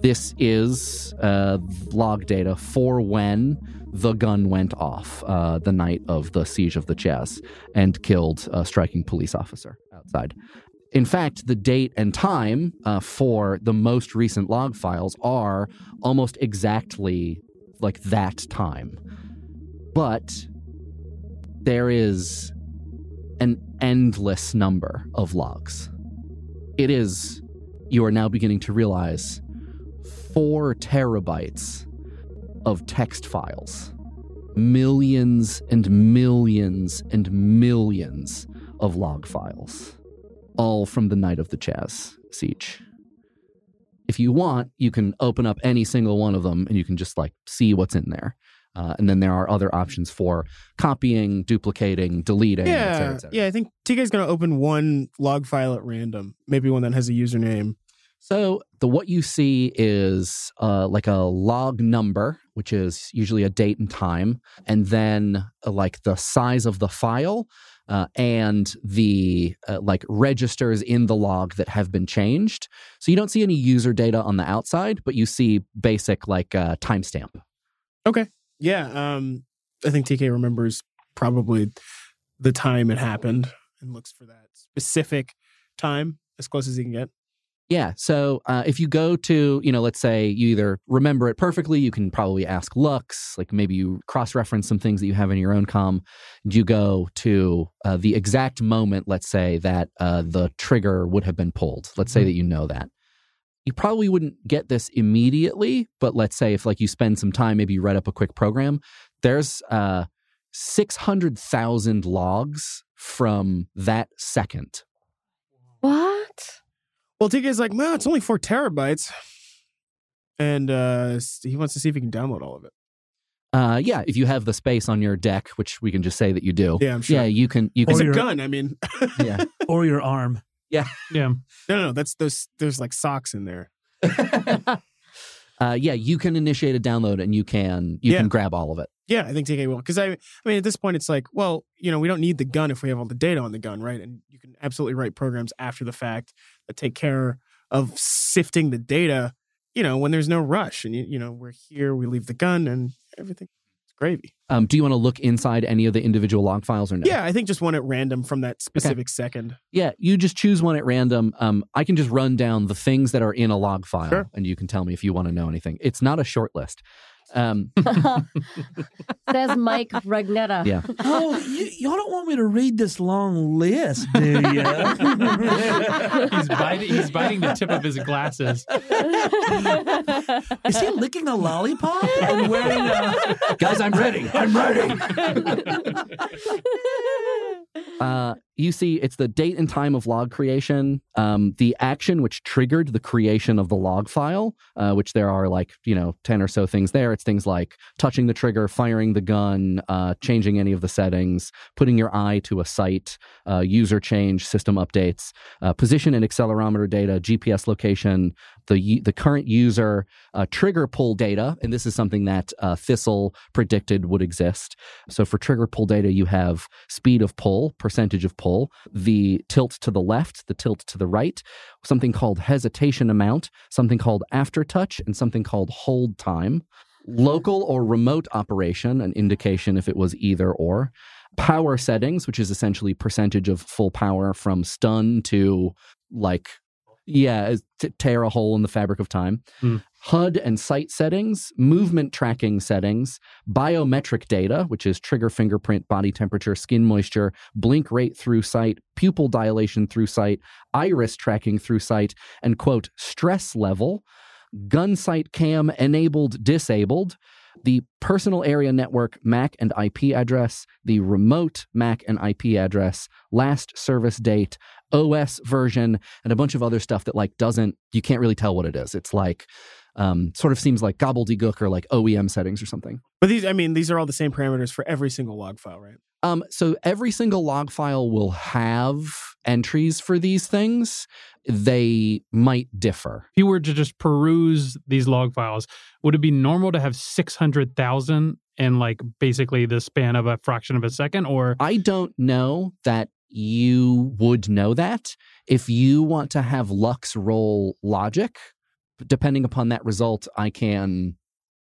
this is uh, log data for when the gun went off uh, the night of the siege of the Chaz and killed a striking police officer outside. In fact, the date and time uh, for the most recent log files are almost exactly like that time. But there is an endless number of logs. It is, you are now beginning to realize, four terabytes of text files. Millions and millions and millions of log files. All from the night of the Chaz siege. If you want, you can open up any single one of them and you can just like see what's in there. Uh, and then there are other options for copying, duplicating, deleting, et cetera,
Yeah,
et cetera.
yeah. I think TK is going to open one log file at random, maybe one that has a username.
So the what you see is uh, like a log number, which is usually a date and time, and then uh, like the size of the file uh, and the uh, like registers in the log that have been changed. So you don't see any user data on the outside, but you see basic like uh, timestamp. Okay.
Yeah, um, I think TK remembers probably the time it happened and looks for that specific time as close as he can get.
Yeah. So uh, if you go to, you know, let's say you either remember it perfectly, you can probably ask Lux, like maybe you cross reference some things that you have in your own com. You go to uh, the exact moment, let's say, that uh, the trigger would have been pulled. Let's say that you know that. You probably wouldn't get this immediately, but let's say if like you spend some time, maybe you write up a quick program, there's uh, 600,000 logs from that second.
What?
Well, TK's like, well, it's only four terabytes. And uh, he wants to see if he can download all of it.
Uh, yeah, if you have the space on your deck, which we can just say that you do.
Yeah, I'm sure.
Yeah, you can. You
Or
It's
can.
a
you're-
gun. I mean,
yeah.
or your arm.
Yeah. Yeah.
No, no, no. That's those. There's like socks in there.
uh, yeah, you can initiate a download and you can you
Yeah.
can grab all of it.
Yeah, I think TK will. Because I, I mean, at this point, it's like, well, you know, we don't need the gun if we have all the data on the gun, right? And you can absolutely write programs after the fact that take care of sifting the data. You know, when there's no rush, and you, you know, we're here, we leave the gun, and everything. Gravy.
Um, do you want to look inside any of the individual log files or no?
Yeah, I think just one at random from that specific second.
Yeah, you just choose one at random. Um, I can just run down the things that are in a log file,
Sure.
and you can tell me if you want to know anything. It's not a short list. Um,
Says Mike Rugnetta.
Yeah.
Oh, you, y'all don't want me to read this long list, do you?
he's biting. He's biting the tip of his glasses.
Is he licking a lollipop and wearing a?
guys, I'm ready. I'm ready. Uh, you see, it's the date and time of log creation, um, the action which triggered the creation of the log file, uh, which there are like, you know, 10 or so things there. It's things like touching the trigger, firing the gun, uh, changing any of the settings, putting your eye to a site, uh, user change, system updates, uh, position and accelerometer data, GPS location, the, the current user, uh, trigger pull data. And this is something that uh, Thistle predicted would exist. So for trigger pull data, you have speed of pull, percentage of pull, the tilt to the left, the tilt to the right, something called hesitation amount, something called aftertouch, and something called hold time. Local or remote operation, an indication if it was either or. Power settings, which is essentially percentage of full power from stun to like, yeah, to tear a hole in the fabric of time.
Hmm.
HUD and sight settings, movement tracking settings, biometric data, which is trigger fingerprint, body temperature, skin moisture, blink rate through sight, pupil dilation through sight, iris tracking through sight, and quote, stress level, gun sight cam enabled, disabled, the personal area network MAC and IP address, the remote MAC and IP address, last service date, OS version, and a bunch of other stuff that like doesn't you can't really tell what it is. It's like um, sort of seems like gobbledygook or like OEM settings or something.
But these, I mean, these are all the same parameters for every single log file, right?
Um, so every single log file will have entries for these things. They might differ.
If you were to just peruse these log files, would it be normal to have 600,000 in like basically the span of a fraction of a second? Or
I don't know that you would know that. If you want to have Lux roll logic, depending upon that result, I can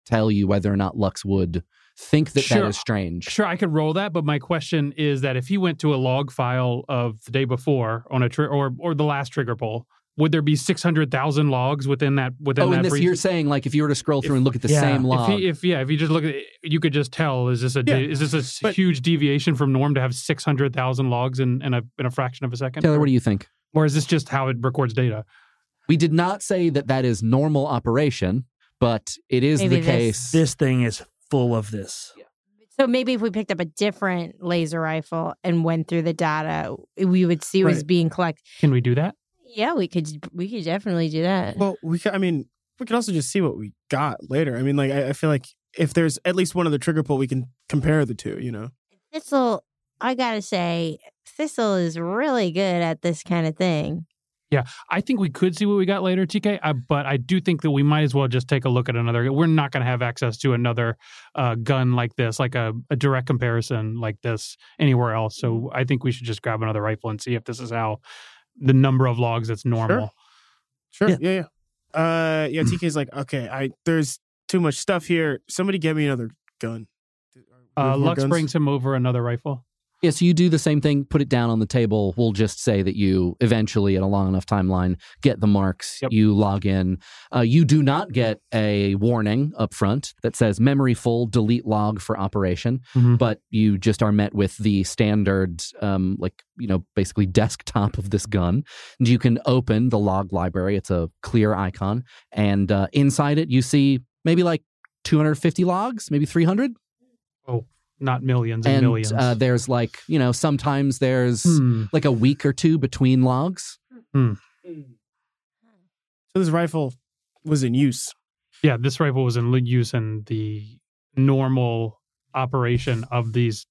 tell you whether or not Lux would think that
Sure.
that is strange.
Sure, I could roll that, but my question is that if he went to a log file of the day before on a tri- or or the last trigger pull, would there be six hundred thousand logs within that within
Oh,
that
and this
brief?
you're saying like if you were to scroll through and look at the
yeah,
same
if
log,
he, if yeah, if you just look at it, you could just tell is this a
Yeah,
is this a s-
but-
huge deviation from norm to have six hundred thousand logs in, in a in a fraction of a second?
Taylor,
or,
what do you think?
or is this just how it records data?
We did not say that that is normal operation, but it is
Maybe
the
this-
case.
This thing is full of this.
So maybe if we picked up a different laser rifle and went through the data, eh, we would see what was
Right.
being collected.
Can we do that?
Yeah, we could. We could definitely do that.
Well, we, ca- I mean, we could also just see what we got later. I mean, like, I, I feel like if there's at least one other trigger pull, we can compare the two. You know,
Thistle, I gotta say, Thistle is really good at this kind of thing.
I think we could see what we got later, TK. Uh, but I do think that we might as well just take a look at another. We're not going to have access to another uh, gun like this, like a, a direct comparison like this anywhere else. So I think we should just grab another rifle and see if this is how the number of logs that's normal.
sure, sure.
Yeah.
yeah, yeah. Uh, yeah. TK's like, okay, I there's too much stuff here. Somebody get me another gun.
Uh, Lux
guns?
brings him over another rifle.
Yeah, so you do the same thing, put it down on the table. We'll just say that you eventually, at a long enough timeline, get the marks.
Yep.
You log in. Uh, you do not get a warning up front that says memory full, delete log for operation,
Mhm.
but you just are met with the standard, um, like, you know, basically desktop of this gun. And you can open the log library. It's a clear icon. And uh, inside it, you see maybe like 250 logs, maybe 300.
Not millions and,
And
millions.
uh, there's like, you know, sometimes there's
Hmm.
like a week or two between logs.
So this rifle was in use.
Yeah, this rifle was in use in the normal operation of these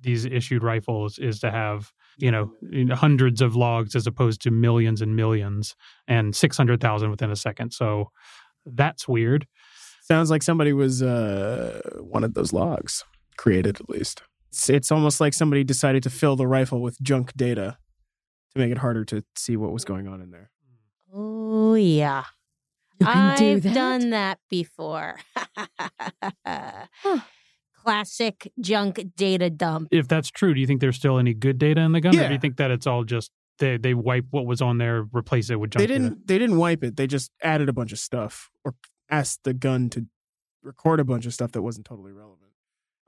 these issued rifles is to have you know hundreds of logs as opposed to millions and millions and 600,000 within a second. So that's weird.
Sounds like somebody was uh wanted those logs created at least. It's, it's almost like somebody decided to fill the rifle with junk data to make it harder to see what was going on in there.
Oh yeah,
You can do
I've
that?
done that before. Classic junk data dump.
If that's true, do you think there's still any good data in the gun or do you think that it's all just they they wipe what was on there, replace it with junk
They didn't they didn't wipe it. They just added a bunch of stuff or asked the gun to record a bunch of stuff that wasn't totally relevant.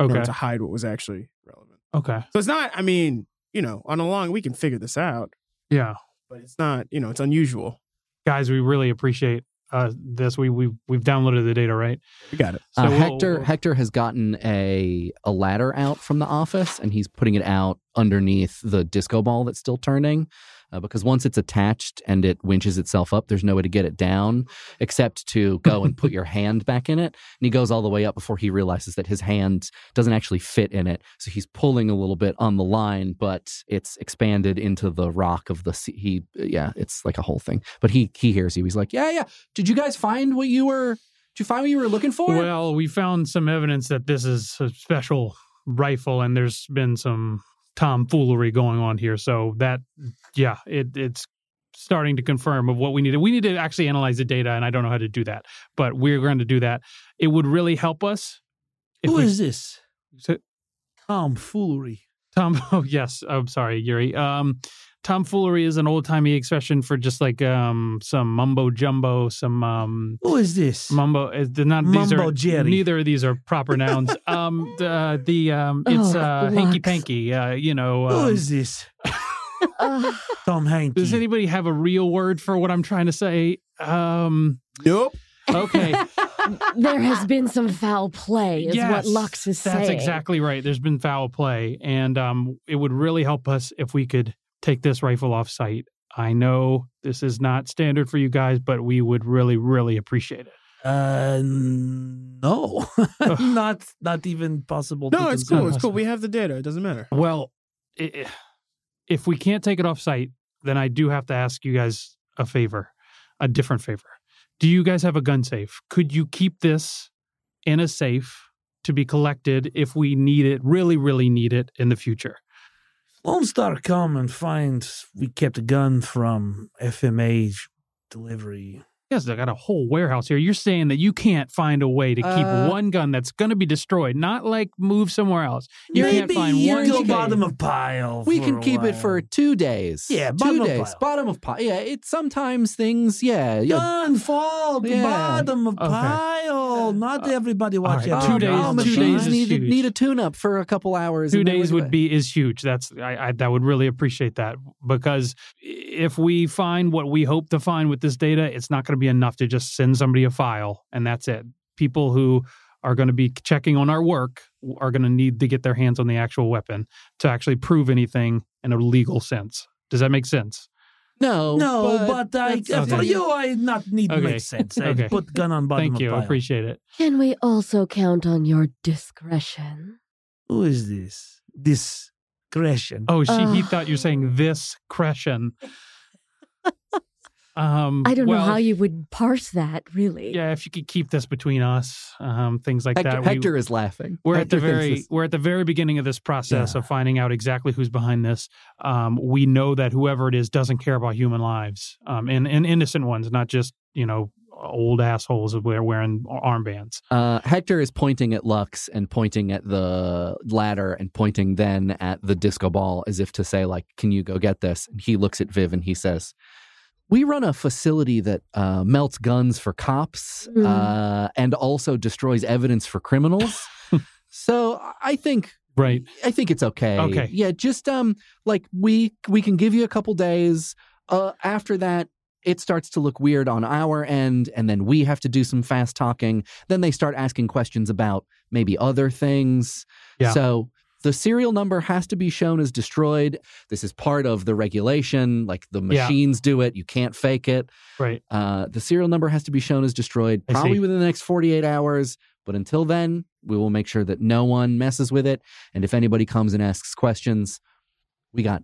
In order
Okay.
To hide what was actually relevant.
Okay.
So it's not I mean, you know, on a long we can figure this out,
Yeah.
but it's not, you know, it's unusual.
Guys, we really appreciate uh, this. We we we've downloaded the data, right?
We got it.
So
uh,
we'll-
Hector
we'll-
Hector has gotten a a ladder out from the office, and he's putting it out underneath the disco ball that's still turning. Uh, because once it's attached and it winches itself up, there's no way to get it down except to go and put your hand back in it. And he goes all the way up before he realizes that his hand doesn't actually fit in it. So he's pulling a little bit on the line, but it's expanded into the rock of the sea. He, yeah, it's like a whole thing. But he he hears you. He's like, yeah, yeah. Did you guys find what you were? Did you find what you were looking for?
Well, we found some evidence that this is a special rifle, and there's been some tomfoolery going on here. So that, yeah, it, it's starting to confirm of what we need. We need to actually analyze the data, and I don't know how to do that, but we're going to do that. It would really help us.
Who
we-
is this?
So-
Tomfoolery.
Tom? Oh, yes. I'm sorry, Yuri. Um, tomfoolery is an old timey expression for just like um some mumbo jumbo, some um
Who is this?
mumbo. uh, They're not these
Mumbo
are
Jerry.
neither of these are proper nouns. Um, the the um, it's
Oh,
uh hanky
Lux.
panky. Uh, you know.
Who
Um,
is this? Tom Hanks.
does anybody have a real word for what I'm trying to say? Um,
Nope.
okay.
there has been some foul play, is what Lux is saying.
That's exactly right. There's been foul play, and um, it would really help us if we could take this rifle off site. I know this is not standard for you guys, but we would really, really appreciate it.
Uh, no, not not even possible.
No,
to
it's cool. It's cool. We have the data. It doesn't matter.
Well, i- if we can't take it off site, then I do have to ask you guys a favor, a different favor. Do you guys have a gun safe? Could you keep this in a safe to be collected if we need it, really, really need it in the future?
Lone Star come and find we kept a gun from FMA delivery.
Yes, I got a whole warehouse here. You're saying that you can't find a way to keep
Uh,
one gun that's going to be destroyed, not like move somewhere else. You
Maybe
can't find
you
one.
go
case.
bottom of pile.
We
for
can
a
keep it for two days.
Yeah,
two
of
days.
pile.
Bottom of pile. Yeah, it's sometimes things. Yeah, yeah.
Gun fall
Yeah.
bottom of
Okay.
pile. Not everybody watch
right,
it.
two days-
Oh,
two days is
need
huge.
need a tune up for a couple hours.
Two days
we're
would be is huge. That's I, I that would really appreciate that because if we find what we hope to find with this data, it's not going to be enough to just send somebody a file and that's it. People who are going to be checking on our work are going to need to get their hands on the actual weapon to actually prove anything in a legal sense. Does that make sense?
No,
No, but, I,
that's-
for you, I not need to
Okay.
make sense. I
Okay.
put gun on bottom
Thank
of
you.
pile.
I appreciate it.
Can we also count on your discretion?
Who is this? Discretion.
Oh, she he thought you're saying this crescent. Um,
I don't know how you would parse that, really.
Yeah, if you could keep this between us, um, things like
Hector,
that. we-
Hector is laughing.
we're
Hector
at the very
this-
we're at the very beginning of this process
Yeah.
of finding out exactly who's behind this. Um, we know that whoever it is doesn't care about human lives, um, and and innocent ones, not just you know old assholes who are wearing armbands.
Uh, Hector is pointing at Lux and pointing at the ladder and pointing then at the disco ball as if to say, like, can you go get this? And he looks at Viv and he says, we run a facility that uh, melts guns for cops
Mm.
uh, and also destroys evidence for criminals. so I think
Right.
I think it's okay.
Okay.
Yeah, just um like we we can give you a couple days. Uh after that it starts to look weird on our end and then we have to do some fast talking. Then they start asking questions about maybe other things.
Yeah.
So the serial number has to be shown as destroyed. This is part of the regulation. Like the
Yeah.
machines do it. You can't fake it.
Right.
Uh, the serial number has to be shown as destroyed
I
probably
see.
within the next 48 hours. But until then, we will make sure that no one messes with it. And if anybody comes and asks questions, we got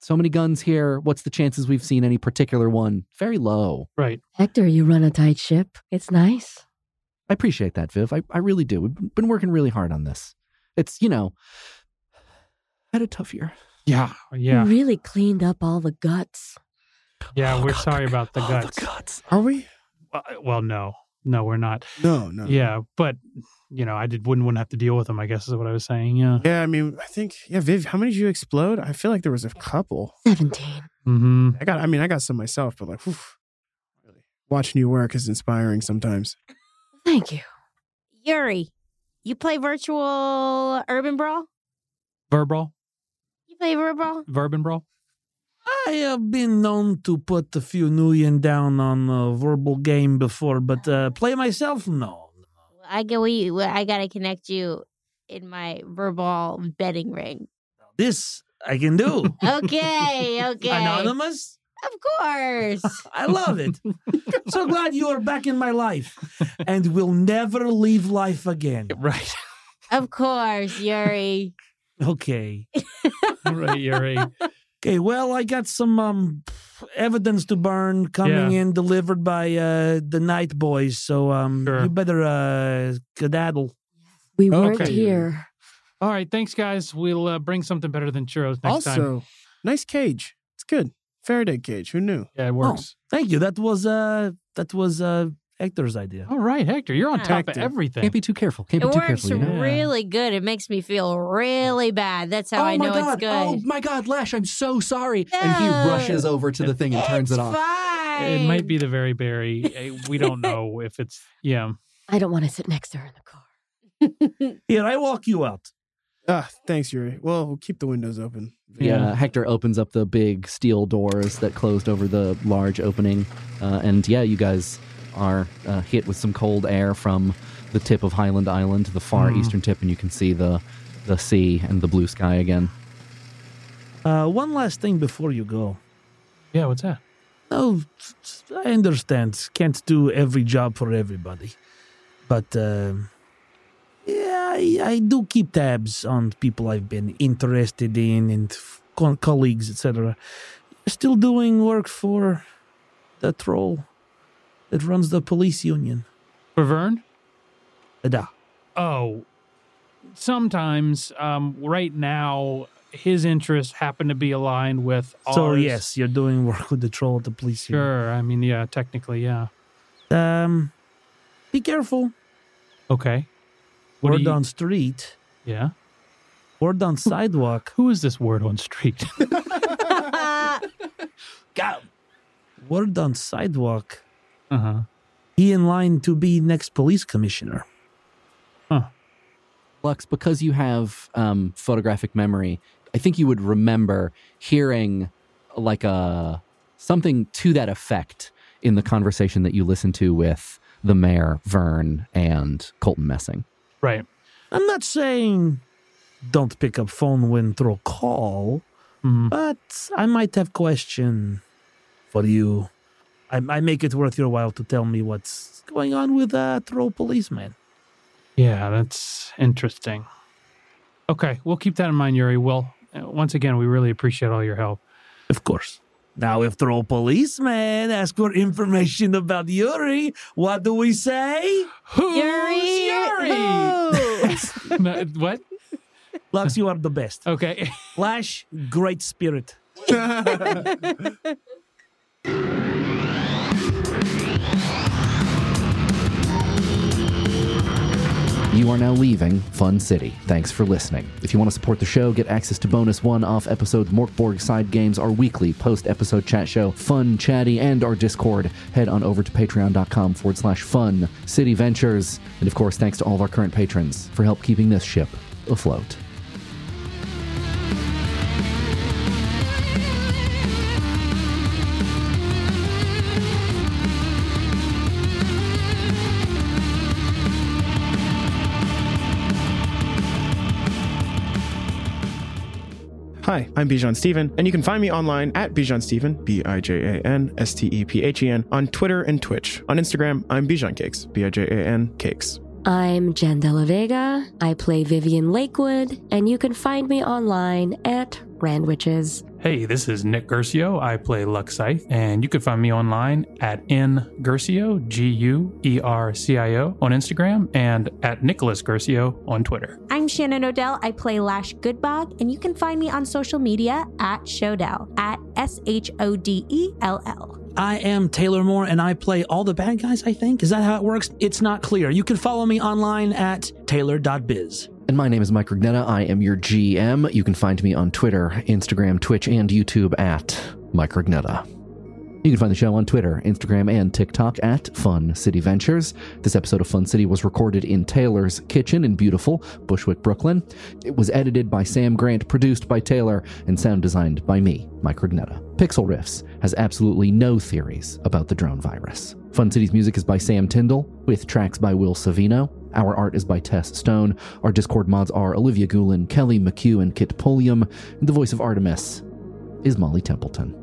so many guns here. What's the chances we've seen any particular one? Very low.
Right.
Hector, you run a tight ship. It's nice.
I appreciate that, Viv. I, I really do. We've been working really hard on this. It's, you know, had a tough year.
Yeah. Yeah.
You really cleaned up all the guts.
Yeah.
Oh,
we're
God,
sorry
the-
about the
oh,
guts.
The guts.
Are we?
Uh, well, no, no, we're not.
No, no.
Yeah, but you know, I did wouldn't wouldn't have to deal with them. I guess is what I was saying. Yeah.
Yeah, I mean, I think yeah, Viv. How many did you explode? I feel like there was a couple.
17.
Mm-hmm.
I got. I mean, I got some myself, but like, whew, really, watching you work is inspiring sometimes.
Thank you.
Yuri, you play virtual urban brawl?
Verbal,
You play urban brawl?
verbal brawl.
I have been known to put a few million down on a verbal game before, but uh, play myself, no.
I get we. I gotta connect you in my verbal betting ring.
This I can do.
Okay, okay.
Anonymous?
Of course.
I love it. so glad you are back in my life and will never leave life again.
Right.
of course, Yuri.
Okay.
right, Yuri.
Okay, well, I got some um evidence to burn coming
Yeah.
in delivered by uh the night boys, so um
Sure.
you better uh skedaddle.
We weren't
Okay.
here.
All right, thanks, guys. We'll uh, bring something better than churros next
also,
time.
nice cage. It's good. Faraday cage. Who knew?
Yeah, it works.
Thank you. That was uh that was uh Hector's idea.
All right, Hector, you're on top
Hector.
of everything.
Can't be too careful. Can't
It
be too
works
careful. You know?
really good. It makes me feel really bad. That's how
oh
I
my
know
god!
it's good.
Oh my god, Lash! I'm so sorry. And he rushes over to the thing and turns it off.
Fine.
It might be the very berry. Eh, We don't know if it's yeah.
I don't want to sit next to her in the car.
Here, I walk you out.
Ah, thanks, Yuri. Well, we'll keep the windows open.
Yeah. Hector opens up the big steel doors that closed over the large opening, uh, and yeah, you guys are uh, hit with some cold air from the tip of Highland Island, to the far
Mm.
eastern tip, and you can see the the sea and the blue sky again.
Uh, one last thing before you go.
Yeah, what's that?
Oh, I understand. Can't do every job for everybody. But, um yeah, I, I do keep tabs on people I've been interested in and co- colleagues, etc. Still doing work for the troll that runs the police union.
For Vern?
Da.
Oh, sometimes. Um, right now, his interests happen to be aligned with ours.
So, yes, you're doing work with the troll at the police union.
Sure. I mean, yeah, technically, yeah.
Um, be careful.
Okay. What do
Word
you-
on street,
Yeah.
word on sidewalk.
Who is this word on street?
God. Word on sidewalk.
uh huh.
He in line to be next police commissioner. Huh.
Lux, because you have um, photographic memory, I think you would remember hearing like a something to that effect in the conversation that you listened to with the mayor, Vern, and Colton Messing.
Right.
I'm not saying don't pick up phone when through call,
Mhm.
but I might have question for you. I, I make it worth your while to tell me what's going on with uh, troll policeman.
Yeah, that's interesting. Okay, we'll keep that in mind, Yuri. Well, uh, once again, we really appreciate all your help.
Of course. Now, if troll policeman ask for information about Yuri, what do we say?
Who's
Yuri?
Yuri? No, what?
Lux, you are the best.
Okay.
Flash, great spirit.
You are now leaving Fun City. Thanks for listening. If you want to support the show, get access to bonus one off episode Morkborg side games, our weekly post episode chat show, Fun Chatty, and our Discord, head on over to patreon.com forward slash fun city ventures. And of course, thanks to all of our current patrons for help keeping this ship afloat.
Hi, I'm Bijan Stephen, and you can find me online at Bijan Stephen, B I J A N S T E P H E N, on Twitter and Twitch. On Instagram, I'm Bijan Cakes, B I J A N Cakes.
I'm Jen De La Vega. I play Vivian Lakewood, and you can find me online at Randwiches.
Hey, this is Nick Guercio. I play Luxite, and you can find me online at nguercio, G U E R C I O, on Instagram, and at Nicholas Guercio on Twitter.
I'm Shannon Odell. I play Lash Goodbog, and you can find me on social media at Shodell, at S H O D E L L.
I am Taylor Moore and I play all the bad guys, I think. Is that how it works? It's not clear. You can follow me online at taylor.biz.
And my name is Mike Rugnetta. I am your GM. You can find me on Twitter, Instagram, Twitch, and YouTube at Mike Rugnetta. You can find the show on Twitter, Instagram, and TikTok at Fun City Ventures. This episode of Fun City was recorded in Taylor's kitchen in beautiful Bushwick, Brooklyn. It was edited by Sam Grant, produced by Taylor, and sound designed by me, Mike Rugnetta. Pixel Riffs has absolutely no theories about the drone virus. Fun City's music is by Sam Tyndall, with tracks by Will Savino. Our art is by Tess Stone. Our Discord mods are Olivia Goulin, Kelly McHugh, and Kit Polium. And the voice of Artemis is Molly Templeton.